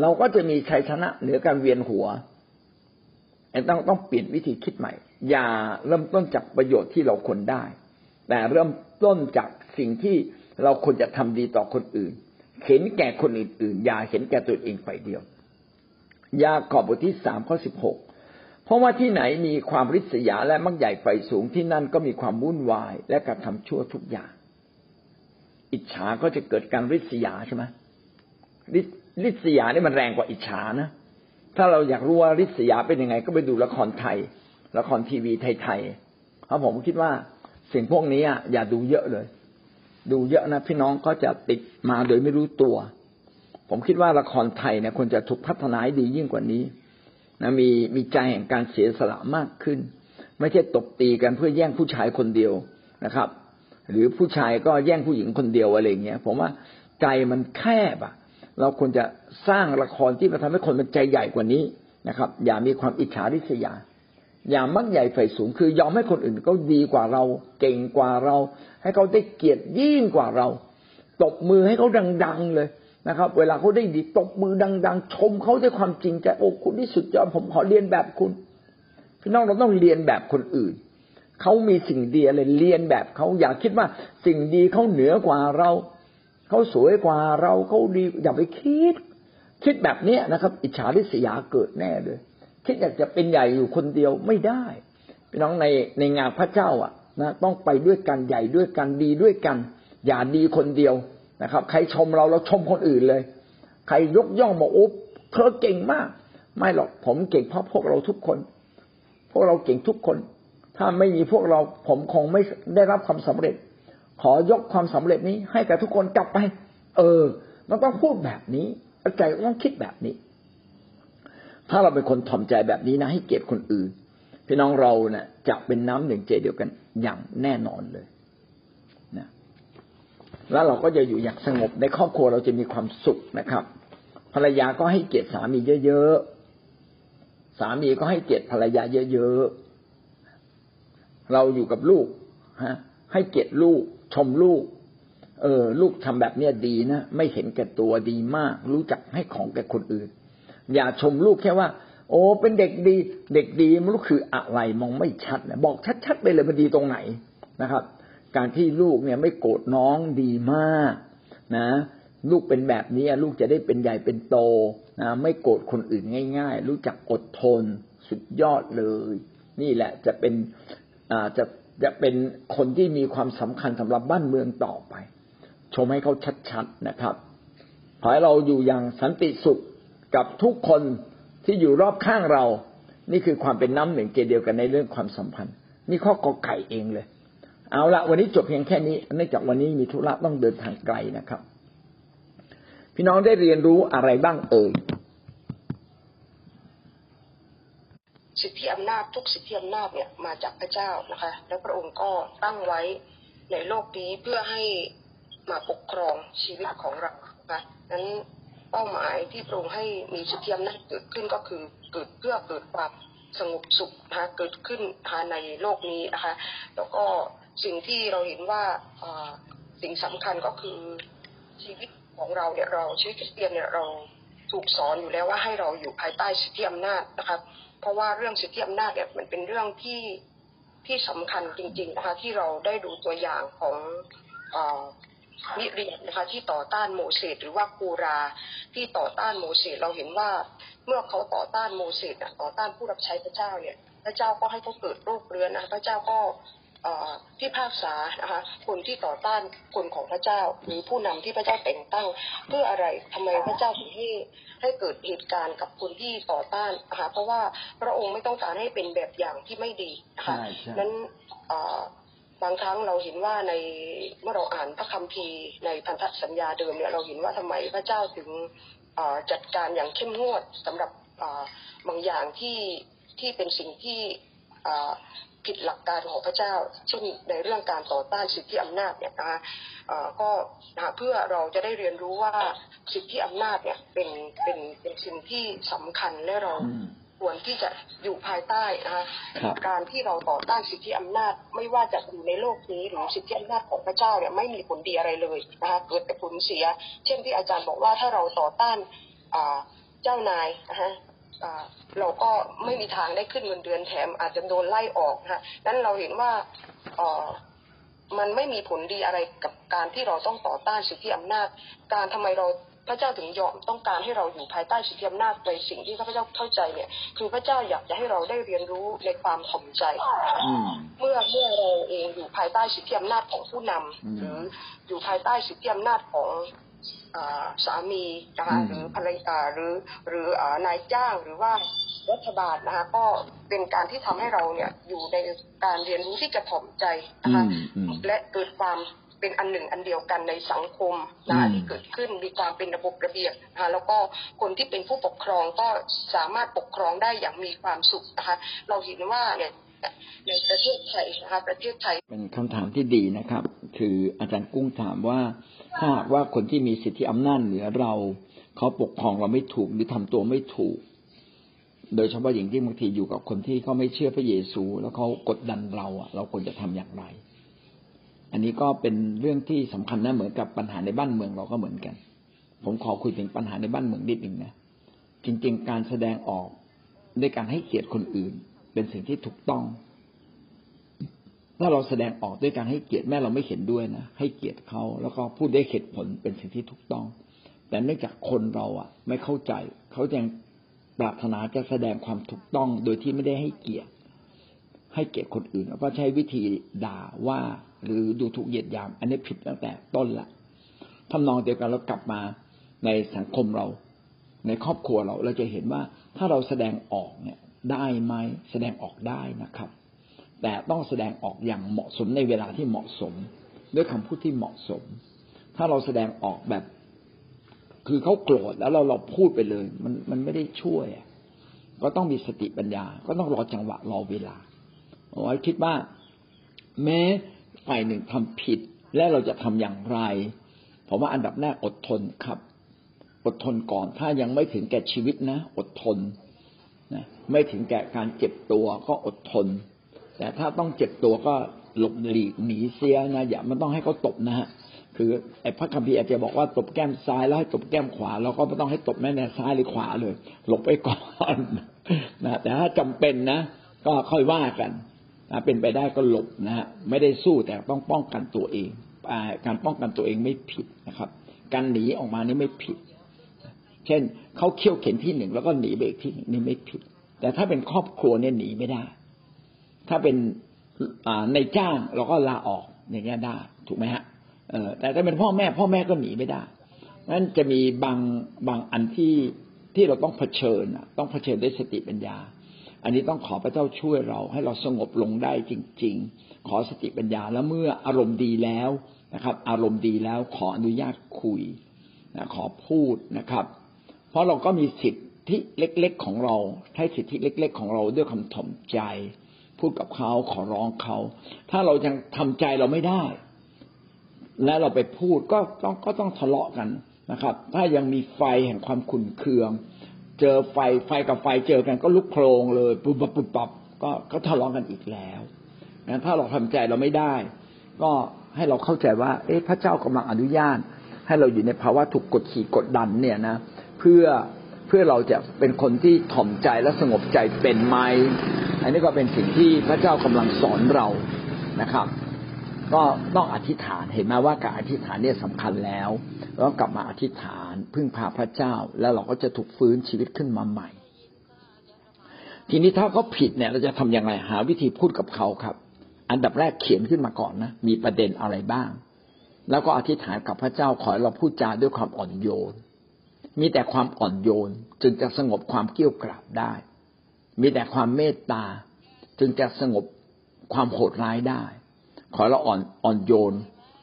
A: เราก็จะมีชัยชนะเหนือการเวียนหัวต้องต้องเปลี่ยนวิธีคิดใหม่ อย่าเริ่มต้นจากประโยชน์ที่เราควรได้ แต่เริ่มต้นจากสิ่งที่ เราควรจะทำดีต่อคนอื่น เห็นแก่คนอื่นๆอย่าเห็นแก่ตัวเองฝ่ายเดียวยาขอบบทที่สามข้อสิบหกเพราะว่าที่ไหนมีความริษยาและมักใหญ่ไฟสูงที่นั่นก็มีความวุ่นวาย และการทำชั่วทุกอย่าง อิจฉาก็จะเกิดการริษยาใช่ไหมริษยานี่มันแรงกว่าอิจฉานะ ถ้าเราอยากรู้ว่าริษยาเป็นยังไง ก็ไปดูละครไทย ละครทีวีไทยๆเพราะผมคิดว่าสิ่งพวกนี้อย่าดูเยอะเลย ดูเยอะนะพี่น้องก็จะติดมาโดยไม่รู้ตัว ผมคิดว่าละครไทยเนี่ยควรจะถูกพัฒนาให้ดียิ่งกว่านี้นะมีมีใจแห่งการเสียสละมากขึ้น ไม่ใช่ตบตีกันเพื่อแย่งผู้ชายคนเดียวนะครับ หรือผู้ชายก็แย่งผู้หญิงคนเดียวอะไรเงี้ยผมว่าใจมันแคบอะเราควรจะสร้างละครที่มาทำให้คนมันใจใหญ่กว่านี้นะครับ อย่ามีความอิจฉาริษยา อย่ามักใหญ่ไฟสูงคือยอมให้คนอื่นเขาดีกว่าเรา เก่งกว่าเรา ให้เขาได้เกียรติยิ่งกว่าเรา ตบมือให้เขาดัง ๆ เลยนะครับ เวลาเขาได้ดีตบมือดัง ๆ ชมเขาด้วยความจริงใจโอ้คุณที่สุดยอดผมขอเรียนแบบคุณ พี่น้องเราต้องเรียนแบบคนอื่นเขามีสิ่งดีอะไรเรียนแบบเขาอย่าคิดว่าสิ่งดีเขาเหนือกว่าเราเขาสวยกว่าเราเขาดีอย่าไปคิด คิดแบบนี้นะครับ อิจฉาริษยาเกิดแน่เลย คิดอยากจะเป็นใหญ่อยู่คนเดียวไม่ได้พี่น้องในในงานพระเจ้าอะนะต้องไปด้วยกันใหญ่ด้วยกันดีด้วยกัน อย่าดีคนเดียวนะครับ ใครชมเราเราชมคนอื่นเลย ใครยกย่องบอกโอ้เธอเก่งมาก ไม่หรอกผมเก่งเพราะพวกเราทุกคน พวกเราเก่งทุกคน ถ้าไม่มีพวกเราผมคงไม่ได้รับความสำเร็จ ขอยกความสำเร็จนี้ให้กับทุกคนกลับไป เออ มันต้องพูดแบบนี้ใจต้องคิดแบบนี้ ถ้าเราเป็นคนถ่อมใจแบบนี้นะ ให้เกียรติคนอื่น พี่น้องเราเนะ่ยจะเป็นน้ำหนึ่งใจเดียวกันอย่างแน่นอนเลยนะแล้วเราก็จะอยู่อย่างสงบในครอบครัวเราจะมีความสุขนะครับ ภรรยาก็ให้เกียรติสามีเยอะๆสามีก็ให้เกียรติภรรยาเยอะๆเราอยู่กับลูกฮะ ให้เกียรติลูก ชมลูก เออ ลูกทำแบบเนี้ยดีนะไม่เห็นแก่ตัวดีมาก รู้จักให้ของแก่คนอื่น อย่าชมลูกแค่ว่า โอ้ เป็นเด็กดี เด็กดีมันรู้คืออะไรมองไม่ชัดนะบอกชัดๆไปเลยมันดีตรงไหนนะครับ การที่ลูกเนี่ยไม่โกรธน้องดีมากนะ ลูกเป็นแบบนี้ลูกจะได้เป็นใหญ่เป็นโตนะไม่โกรธคนอื่นง่าย ๆ รู้จักอดทนสุดยอดเลย นี่แหละจะเป็นอ่าจะจะเป็นคนที่มีความสำคัญสำหรับบ้านเมืองต่อไป ชมให้เขาชัดๆนะครับ ขอให้เราอยู่อย่างสันติสุข กับทุกคนที่อยู่รอบข้างเรา นี่คือความเป็นน้ำหนึ่งเจเดียวกันในเรื่องความสัมพันธ์ นี่ข้อกอไก่เองเลย เอาละวันนี้จบเพียงแค่นี้เนื่องจากวันนี้มีธุระต้องเดินทางไกลนะครับ พี่น้องได้เรียนรู้อะไรบ้างเอ่ย
B: สิทธิอำนาจทุกสิทธิอำนาจเนี่ยมาจากพระเจ้านะคะ แล้วพระองค์ก็ตั้งไว้ในโลกนี้เพื่อให้มาปกครองชีวิตของเรานะคะนั้น เป้าหมายที่พระองให้มีสิทธิอำนาจเกิดขึ้นก็คือเกิดเพื่อเกิดความสงบสุขนะคะเกิดขึ้นภายในโลกนี้นะคะ แล้วก็สิ่งที่เราเห็นว่าสิ่งสำคัญก็คือชีวิตของเราเนี่ยเราชีวิตคริสเตียนเนี่ยเราถูกสอนอยู่แล้วว่าให้เราอยู่ภายใต้สิทธิอำนาจนะครับเพราะว่าเรื่องสิทธิอำนาจเนี่ยมันเป็นเรื่องที่ที่สำคัญจริงๆนะคะที่เราได้ดูตัวอย่างของ มิเรียนนะคะ ที่ต่อต้านโมเสสหรือว่ากูราที่ต่อต้านโมเสสเราเห็นว่า เมื่อเขาต่อต้านโมเสสต่อต้านผู้รับใช้พระเจ้าเนี่ย พระเจ้าก็ให้เขาเกิดโรคเรื้อนนะพระเจ้าก็พิพากษานะคะคนที่ต่อต้านคนของพระเจ้า หรือผู้นำที่พระเจ้าแต่งตั้ง เพื่ออะไรทำไมพระเจ้าถึงให้ให้เกิดเหตุการณ์กับคนที่ต่อต้านนะคะเพราะว่าพระองค์ไม่ต้องการให้เป็นแบบอย่างที่ไม่ดีนะคะนั้น บางครั้งเราเห็นว่าในเมื่อเราอ่านพระคัมภีร์ในพันธสัญญาเดิมเนี่ยเราเห็นว่าทำไมพระเจ้าถึงจัดการอย่างเข้มงวดสำหรับบางอย่างที่ที่เป็นสิ่งที่ผิดหลักการของพระเจ้าเช่นในเรื่องการต่อต้านสิทธิอำนาจเนี่ยนะคะก็เพื่อเราจะได้เรียนรู้ว่าสิทธิอำนาจเนี่ยเป็นเป็นเป็นสิ่งที่สำคัญและเรา ควรที่จะอยู่ภายใต้นะคะการที่เราต่อต้านสิทธิอำนาจ ไม่ว่าจะอยู่ในโลกนี้หรือสิทธิอำนาจของพระเจ้าเนี่ยไม่มีผลดีอะไรเลยนะคะเกิดแต่ผลเสีย เช่นที่อาจารย์บอกว่าถ้าเราต่อต้านเจ้านายนะคะเราก็ไม่มีทางได้ขึ้นเงินเดือนแถม อาจจะโดนไล่ออกนะนั้นเราเห็นว่ามันไม่มีผลดีอะไรกับการที่เราต้องต่อต้านสิทธิอำนาจ การทำไมเรา พระเจ้าถึงยอมต้องการให้เราอยู่ภายใต้สิทธิอำนาจในสิ่งที่พระเจ้าเข้าใจเนี่ย คือพระเจ้าอยากจะให้เราได้เรียนรู้ในความถ่อมใจเมื่อเมื่อเราเองอยู่ภายใต้สิทธิอำนาจของผู้นำหรืออยู่ภายใต้สิทธิอำนาจของสามีนะคะหรือภรรยาหรือหรือนายจ้างหรือว่ารัฐบาลนะคะก็เป็นการที่ทำให้เราเนี่ยอยู่ในการเรียนรู้ที่จะถ่อมใจนะคะและเกิดความ เป็นอันหนึ่งอันเดียวกันในสังคมนะที่เกิดขึ้นมีความเป็นระบบระเบียบนะคะแล้วก็คนที่เป็นผู้ปกครองก็สามารถปกครองได้อย่างมีความสุขนะคะเราเห็นว่าเนี่ยในประเทศไทยนะคะประเทศไทย
A: เป็นคำถามที่ดีนะครับ คืออาจารย์กุ้งถามว่าถ้าหากว่าคนที่มีสิทธิอำนาจเหนือเราเขาปกครองเราไม่ถูกหรือทำตัวไม่ถูก โดยเฉพาะอย่างที่บางทีอยู่กับคนที่เขาไม่เชื่อพระเยซู แล้วเขากดดันเราอะ เราควรจะทำอย่างไร อันนี้ก็เป็นเรื่องที่สำคัญนะเหมือนกับปัญหาในบ้านเมืองเราก็เหมือนกัน ผมขอคุยถึงปัญหาในบ้านเมืองนิดหนึ่งนะจริง ๆ การแสดงออกในการให้เกียรติคนอื่น เป็นสิ่งที่ถูกต้อง ถ้าเราแสดงออกด้วยการให้เกียรติแม่เราไม่เห็นด้วยนะให้เกียรติเขาแล้วก็พูดได้เหตุผลเป็นสิ่งที่ถูกต้อง แต่เนื่องจากคนเราอะ ไม่เข้าใจเขายังปรารถนาจะแสดงความถูกต้องโดยที่ไม่ได้ให้เกียรติ ให้เกียรติคนอื่น แล้วก็ใช้วิธีด่าว่า หรือดูถูกเหยียดหยาม อันนี้ผิดตั้งแต่ต้นละทำนองเดียวกันเรากลับมาในสังคมเรา ในครอบครัวเราเราจะเห็นว่าถ้าเราแสดงออกเนี่ยได้ไหมแสดงออกได้นะครับ แต่ต้องแสดงออกอย่างเหมาะสมในเวลาที่เหมาะสม ด้วยคำพูดที่เหมาะสม ถ้าเราแสดงออกแบบ คือเขาโกรธแล้วเราเราพูดไปเลย มันมันไม่ได้ช่วยก็ต้องมีสติปัญญา ก็ต้องรอจังหวะรอเวลาผมว่าคิดว่า แม้ ฝ่ายหนึ่งทำผิด และเราจะทำอย่างไร ผมว่าอันดับแรกอดทนครับ อดทนก่อนถ้ายังไม่ถึงแก่ชีวิตนะ อดทนนะไม่ถึงแก่การเจ็บตัวก็อดทน แต่ถ้าต้องเจ็บตัวก็หลบหลีกหนีเสียนะอย่ามันต้องให้เขาตบนะฮะคือไอ้พระคัมภีร์อาจจะบอกว่าตบแก้มซ้ายแล้วให้ตบแก้มขวา เราก็ไม่ต้องให้ตบแม่แน่ซ้ายหรือขวาเลย หลบไปก่อนนะแต่ถ้าจำเป็นนะ ก็ค่อยว่ากัน เป็นไปได้ก็หลบนะฮะไม่ได้สู้แต่ต้องป้องกันตัวเองการป้องกันตัวเองไม่ผิดนะครับ การหนีออกมานี่ไม่ผิด เช่นเขาเขี่ยวเข็นที่หนึ่งแล้วก็หนีไปอีกที่หนึ่งนี่ไม่ผิด แต่ถ้าเป็นครอบครัวเนี่ยหนีไม่ได้ ถ้าเป็นในจ้างเราก็ลาออกอย่างเงี้ยได้ถูกไหมฮะแต่ถ้าเป็นพ่อแม่ พ่อแม่ก็หนีไม่ได้นั้นจะมีบางบางอันที่ที่เราต้องเผชิญต้องเผชิญด้วยสติปัญญา อันนี้ต้องขอพระเจ้าช่วยเรา ให้เราสงบลงได้จริง ๆ ขอสติปัญญาแล้วเมื่ออารมณ์ดีแล้วนะครับ อารมณ์ดีแล้วขออนุญาตคุยนะขอพูดนะครับ เพราะเราก็มีสิทธิเล็ก ๆของเราใช้สิทธิเล็ก ๆ ของเราด้วยคำถ่อมใจ พูดกับเขาขอร้องเขา ถ้าเรายังทำใจเราไม่ได้ และเราไปพูดก็ต้องก็ต้องทะเลาะกันนะครับ ถ้ายังมีไฟแห่งความขุ่นเคือง เจอไฟไฟกับไฟเจอกันก็ลุกโคลงเลยปุบปุบปุบปุ๊บก็ก็ทะเลาะกันอีกแล้วงั้นถ้าเราทำใจเราไม่ได้ ก็ให้เราเข้าใจว่า เอ๊ะพระเจ้ากำลังอนุญาต ให้เราอยู่ในภาวะถูกกดขี่กดดันเนี่ยนะ เพื่อเพื่อเราจะเป็นคนที่ถ่อมใจและสงบใจเป็นไหมอันนี้ก็เป็นสิ่งที่พระเจ้ากำลังสอนเรานะครับ ก็ต้องอธิษฐานเห็นไหมว่าการอธิษฐานเนี่ยสำคัญแล้วแล้วกลับมาอธิษฐานพึ่งพาพระเจ้า แล้วเราก็จะถูกฟื้นชีวิตขึ้นมาใหม่ ทีนี้ถ้าเขาผิดเนี่ย เราจะทํำยังไงหาวิธีพูดกับเขาครับ อันดับแรกเขียนขึ้นมาก่อนนะมีประเด็นอะไรบ้าง แล้วก็อธิษฐานกับพระเจ้าขอเราพูดจาด้วยความอ่อนโยน มีแต่ความอ่อนโยนจึงจะสงบความเกี่ยวกราบได้ มีแต่ความเมตตา จึงจะสงบความโหดร้ายได้ ขอเราอ่อนอ่อนโยน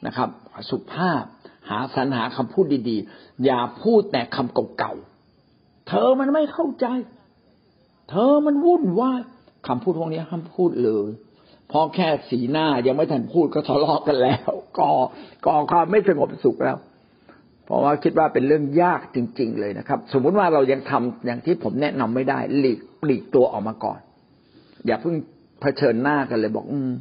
A: นะครับ สุภาพ หาสรรหาคำพูดดีๆ อย่าพูดแต่คำเก่าๆเธอมันไม่เข้าใจ เธอมันวุ่นวายคำพูดพวกนี้ห้ามพูดเลยพอแค่สีหน้ายังไม่ทันพูดก็ทะเลาะกันแล้วก่อก่อความไม่สงบสุขแล้ว เพราะว่าคิดว่าเป็นเรื่องยากจริง ๆ เลยนะครับ สมมุติว่าเรายังทำอย่างที่ผมแนะนำไม่ได้ หลีกหลีกตัวออกมาก่อน อย่าเพิ่งเผชิญหน้ากันเลยบอก อืม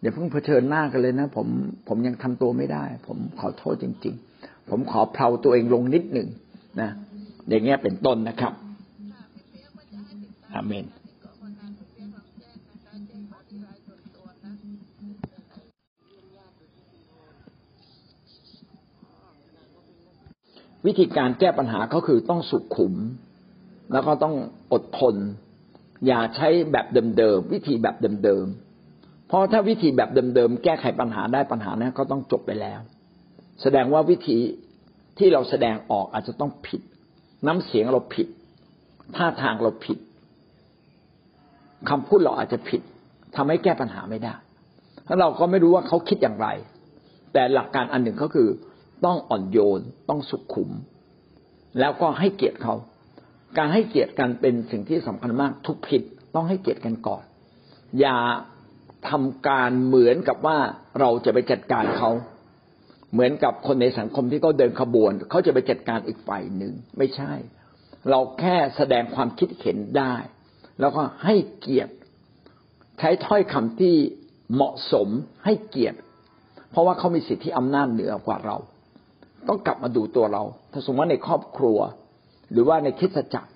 A: อย่าเพิ่งเผชิญหน้ากันเลยนะ ผมผมยังทำตัวไม่ได้ ผมขอโทษจริง ๆ ผมขอเพลาตัวเองลงนิดหนึ่งนะอย่างเงี้ยเป็นต้นนะครับอาเมนวิธีการแก้ปัญหาก็คือต้องสุขุม แล้วก็ต้องอดทน อย่าใช้แบบเดิมๆวิธีแบบเดิมๆ เพราะถ้าวิธีแบบเดิมๆแก้ไขปัญหาได้ปัญหานั้นก็ต้องจบไปแล้ว แสดงว่าวิธีที่เราแสดงออกอาจจะต้องผิด น้ำเสียงเราผิด ท่าทางเราผิดคำพูดเราอาจจะผิดทำให้แก้ปัญหาไม่ได้ถ้าเราก็ไม่รู้ว่าเขาคิดอย่างไร แต่หลักการอันหนึ่งก็คือ ต้องอ่อนโยนต้องสุขุม แล้วก็ให้เกียรติเขา การให้เกียรติกันเป็นสิ่งที่สำคัญมากทุกผิดต้องให้เกียรติกันก่อน อย่า ทำการเหมือนกับว่าเราจะไปจัดการเขา เหมือนกับคนในสังคมที่เขาเดินขบวนเขาจะไปจัดการอีกฝ่ายหนึ่งไม่ใช่ เราแค่แสดงความคิดเห็นได้ แล้วก็ให้เกียรติ ใช้ถ้อยคำที่เหมาะสมให้เกียรติ เพราะว่าเขามีสิทธิอำนาจเหนือกว่าเรา ต้องกลับมาดูตัวเรา ถ้าสมมติว่าในครอบครัว หรือว่าในคริสตจักร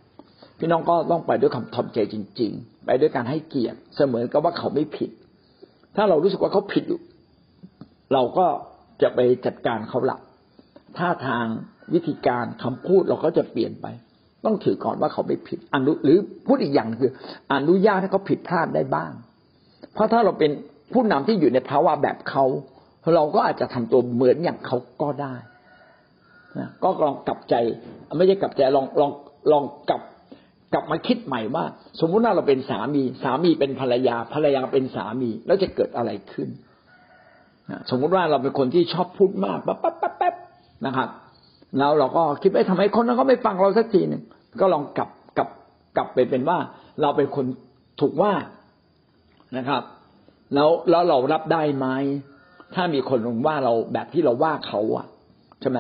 A: พี่น้องก็ต้องไปด้วยคำทอมใจจริง ๆ ไปด้วยการให้เกียรติเสมือนกับว่าเขาไม่ผิด ถ้าเรารู้สึกว่าเขาผิดอยู่ เราก็จะไปจัดการเขาละท่าทางวิธีการคำพูดเราก็จะเปลี่ยนไป ต้องถือก่อนว่าเขาไม่ผิดอนุหรือพูดอีกอย่างคือ อนุญาตให้เขาผิดพลาดได้บ้าง เพราะถ้าเราเป็นผู้นำที่อยู่ในภาวะแบบเขาเราก็อาจจะทำตัวเหมือนอย่างเขาก็ได้นะก็ลองกลับใจ ไม่ใช่กลับใจลองลองลองกลับ กลับมาคิดใหม่ว่า สมมุติว่าเราเป็นสามี สามีเป็นภรรยา ภรรยาเป็นสามี แล้วจะเกิดอะไรขึ้นสมมุติว่าเราเป็นคนที่ชอบพูดมากปั๊บปั๊บปั๊บปั๊บนะครับ แล้วเราก็คิดว่าทำไมคนนั้นก็ไม่ฟังเราสักทีหนึ่งก็ลองกลับกลับกลับไปเป็นว่า เราเป็นคนถูกว่านะครับ แล้วแล้วเรารับได้ไหมถ้ามีคนลงว่าเราแบบที่เราว่าเขาอะใช่ไหม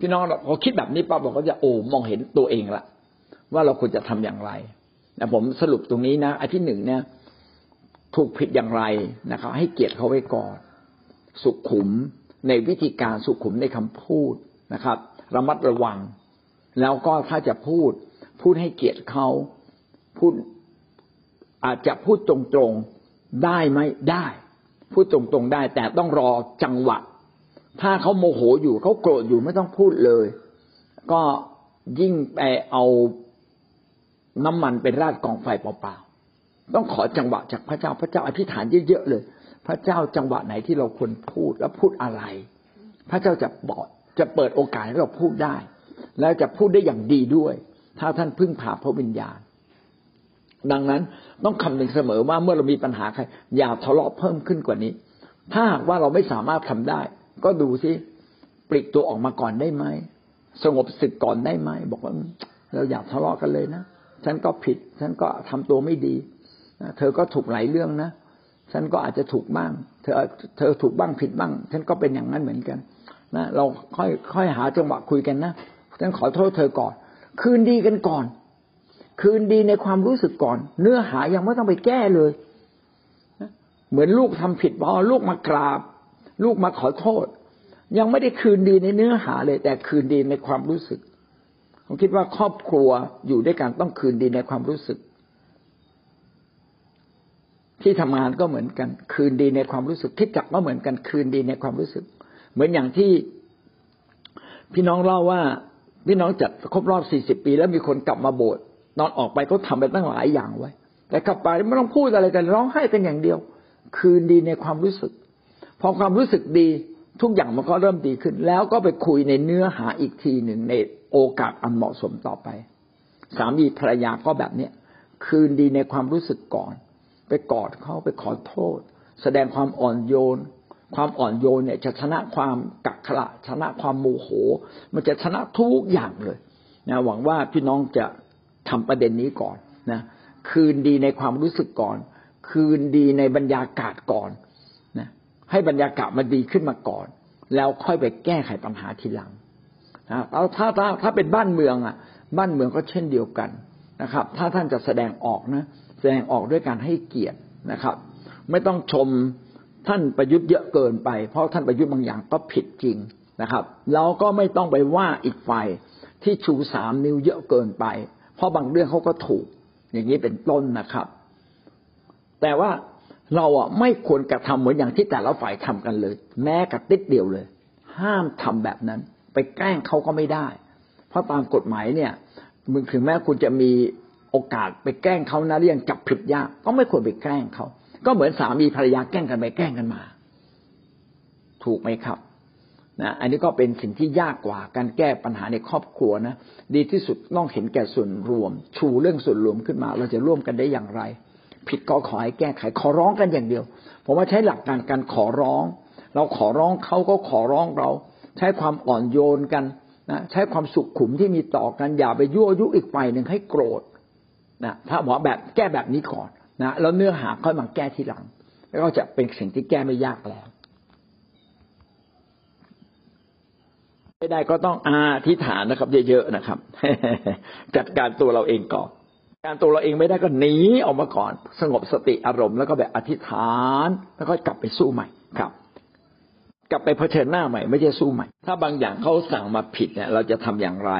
A: พี่น้องเราพอคิดแบบนี้ปั๊บเราก็จะโอ้มองเห็นตัวเองละ ว่าเราควรจะทำอย่างไรนะผมสรุปตรงนี้นะอันที่หนึ่งเนี่ย ถูกผิดอย่างไรนะครับ ให้เกียรติเขาไว้ก่อน สุขุมในวิธีการสุขุมในคำพูดนะครับ ระมัดระวัง แล้วก็ถ้าจะพูด พูดให้เกียรติเขาพูดอาจจะพูดตรงๆได้ไหมได้ พูดตรงๆได้ แต่ต้องรอจังหวะ ถ้าเขาโมโหอยู่เขาโกรธอยู่ไม่ต้องพูดเลย ก็ยิ่งไปเอา น้ำมันเป็นราดกองไฟเปล่าๆต้องขอจังหวะจากพระเจ้าพระเจ้าอธิษฐานเยอะๆเลย พระเจ้าจังหวะไหนที่เราควรพูดแล้วพูดอะไร พระเจ้าจะบอกจะเปิดโอกาสให้เราพูดได้ แล้วจะพูดได้อย่างดีด้วย ถ้าท่านพึ่งพาพระวิญญาณ ดังนั้นต้องคำนึงเสมอว่าเมื่อเรามีปัญหาใคร อย่าทะเลาะเพิ่มขึ้นกว่านี้ ถ้าหากว่าเราไม่สามารถทำได้ ก็ดูซิปลิกตัวออกมาก่อนได้ไหมสงบศึกก่อนได้ไหมบอกว่าเราอย่าทะเลาะกันเลยนะ ฉันก็ผิด ฉันก็ทำตัวไม่ดีเธอก็ถูกหลายเรื่องนะฉันก็อาจจะถูกบ้าง เธอเธอถูกบ้างผิดบ้าง ฉันก็เป็นอย่างนั้นเหมือนกันนะเราค่อยค่อยหาจังหวะคุยกันนะฉันขอโทษเธอก่อน คืนดีกันก่อน คืนดีในความรู้สึกก่อน เนื้อหายังไม่ต้องไปแก้เลยเหมือนลูกทำผิดพอลูกมากราบ ลูกมาขอโทษ ยังไม่ได้คืนดีในเนื้อหาเลย แต่คืนดีในความรู้สึก ผมคิดว่าครอบครัวอยู่ด้วยกันต้องคืนดีในความรู้สึก ที่ทำงานก็เหมือนกัน คืนดีในความรู้สึกที่จักก็เหมือนกันคืนดีในความรู้สึก เหมือนอย่างที่พี่น้องเล่าว่าพี่น้องจัดครบรอบสี่สิบปี แล้วมีคนกลับมาโบสถ์นอนออกไปเขาทาไปตั้งหลายอย่างไว้ แต่กลับไปไม่ต้องพูดอะไรกันร้องไห้กันอย่างเดียว คืนดีในความรู้สึก พอความรู้สึกดี ทุกอย่างมันก็เริ่มดีขึ้น แล้วก็ไปคุยในเนื้อหาอีกทีหนึ่งในโอกาสอันเหมาะสมต่อไป สามีภรรยาก็แบบเนี้ยคืนดีในความรู้สึกก่อน ไปกอดเขาไปขอโทษ แสดงความอ่อนโยน ความอ่อนโยนเนี่ยจะชนะความกักขระชนะความโมโห มันจะชนะทุกอย่างเลยนะหวังว่าพี่น้องจะทำประเด็นนี้ก่อนนะคืนดีในความรู้สึกก่อน คืนดีในบรรยากาศก่อน ให้บรรยากาศมันดีขึ้นมาก่อน แล้วค่อยไปแก้ไขปัญหาทีหลังนะถ้าถ้าถ้าเป็นบ้านเมืองอะ บ้านเมืองก็เช่นเดียวกันนะครับ ถ้าท่านจะแสดงออกนะแสดงออกด้วยการให้เกียรตินะครับ ไม่ต้องชมท่านประยุทธ์เยอะเกินไป เพราะท่านประยุทธ์บางอย่างก็ผิดจริงนะครับเราก็ไม่ต้องไปว่าอีกฝ่ายที่ชูสามนิ้วเยอะเกินไป เพราะบางเรื่องเขาก็ถูก อย่างนี้เป็นต้นนะครับ แต่ว่า เราอะไม่ควรกระทำเหมือนอย่างที่แต่ละฝ่ายทำกันเลย แม้กระติดเดียวเลย ห้ามทำแบบนั้น ไปแกล้งเขาก็ไม่ได้ เพราะตามกฎหมายเนี่ยมึงถึงแม้คุณจะมีโอกาสไปแกล้งเขานะเรื่องจับผิดยากก็ไม่ควรไปแกล้งเขาก็เหมือนสามีภรรยาแกล้งกันไปแกล้งกันมา ถูกไหมครับนะอันนี้ก็เป็นสิ่งที่ยากกว่าการแก้ปัญหาในครอบครัวนะ ดีที่สุดต้องเห็นแก่ส่วนรวม ชูเรื่องส่วนรวมขึ้นมา เราจะร่วมกันได้อย่างไร ผิดก็ขอให้แก้ไขขอร้องกันอย่างเดียวผมว่าใช้หลักการการขอร้อง เราขอร้องเขาก็ขอร้องเรา ใช้ความอ่อนโยนกันนะใช้ความสุขขุมที่มีต่อกันอย่าไปยั่วยุอีกฝ่ายหนึ่งให้โกรธนะถ้าบอกแบบแก้แบบนี้ก่อนนะแล้วเนื้อหาค่อยมาแก้ทีหลัง แล้วก็จะเป็นสิ่งที่แก้ไม่ยากแล้วไม่ได้ก็ต้องอาธิษฐานนะครับ เยอะๆนะครับ จัดการตัวเราเองก่อน การตัวเราเองไม่ได้ก็หนีออกมาก่อน สงบสติอารมณ์แล้วก็แบบอธิษฐาน แล้วก็กลับไปสู้ใหม่ครับ กลับไปเผชิญหน้าใหม่ ไม่ใช่สู้ใหม่ ถ้าบางอย่างเขาสั่งมาผิดเนี่ย เราจะทำอย่างไร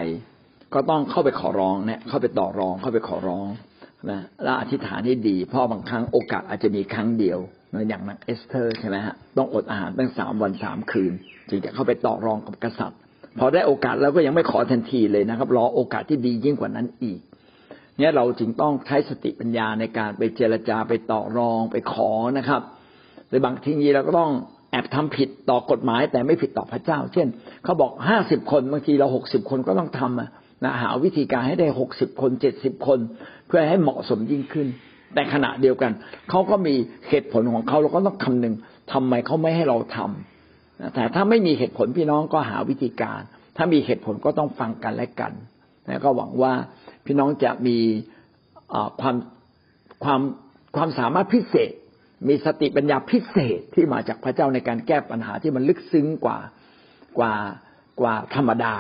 A: ก็ต้องเข้าไปขอร้องเนี่ย เข้าไปต่อรองเข้าไปขอร้องนะแล้วอธิษฐานให้ดี เพราะบางครั้งโอกาสอาจจะมีครั้งเดียวนะอย่างนักเอสเธอร์ใช่ไหมฮะต้องอดอาหารตั้งสามวันสามคืน จึงจะเข้าไปต่อรองกับกษัตริย์ พอได้โอกาสแล้วก็ยังไม่ขอทันทีเลยนะครับ รอโอกาสที่ดียิ่งกว่านั้นอีก เนี่ยเราจึงต้องใช้สติปัญญาในการไปเจรจาไปต่อรองไปขอนะครับหรือบางทีเราก็ต้องแอบทำผิดต่อกฎหมาย แต่ไม่ผิดต่อพระเจ้า เช่น เขาบอกห้าสิบคนบางทีเราหกสิบคนก็ต้องทำนะหาวิธีการให้ได้หกสิบคนเจ็ดสิบคน เพื่อให้เหมาะสมยิ่งขึ้น แต่ขณะเดียวกัน เขาก็มีเหตุผลของเขาเราก็ต้องคำนึงทำไมเขาไม่ให้เราทำแต่ถ้าไม่มีเหตุผลพี่น้องก็หาวิธีการ ถ้ามีเหตุผลก็ต้องฟังกันและกันแล้วก็หวังว่า พี่น้องจะมีความความความสามารถพิเศษ มีสติปัญญาพิเศษที่มาจากพระเจ้าในการแก้ปัญหาที่มันลึกซึ้งกว่ากว่ากว่าธรรมดา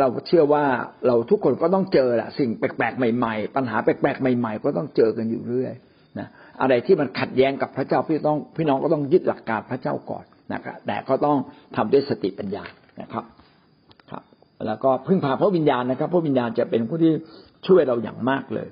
A: เราเชื่อว่าเราทุกคนก็ต้องเจอแหละสิ่งแปลกๆใหม่ๆ ปัญหาแปลกๆใหม่ ๆ ก็ต้องเจอกันอยู่เรื่อยนะอะไรที่มันขัดแย้งกับพระเจ้าพี่ต้องพี่น้องก็ต้องยึดหลักการพระเจ้าก่อนนะครับแต่ก็ต้องทำด้วยสติปัญญานะครับครับ แล้วก็พึ่งพาพระวิญญาณนะครับ พระวิญญาณจะเป็นผู้ที่ ช่วยเราอย่างมากเลย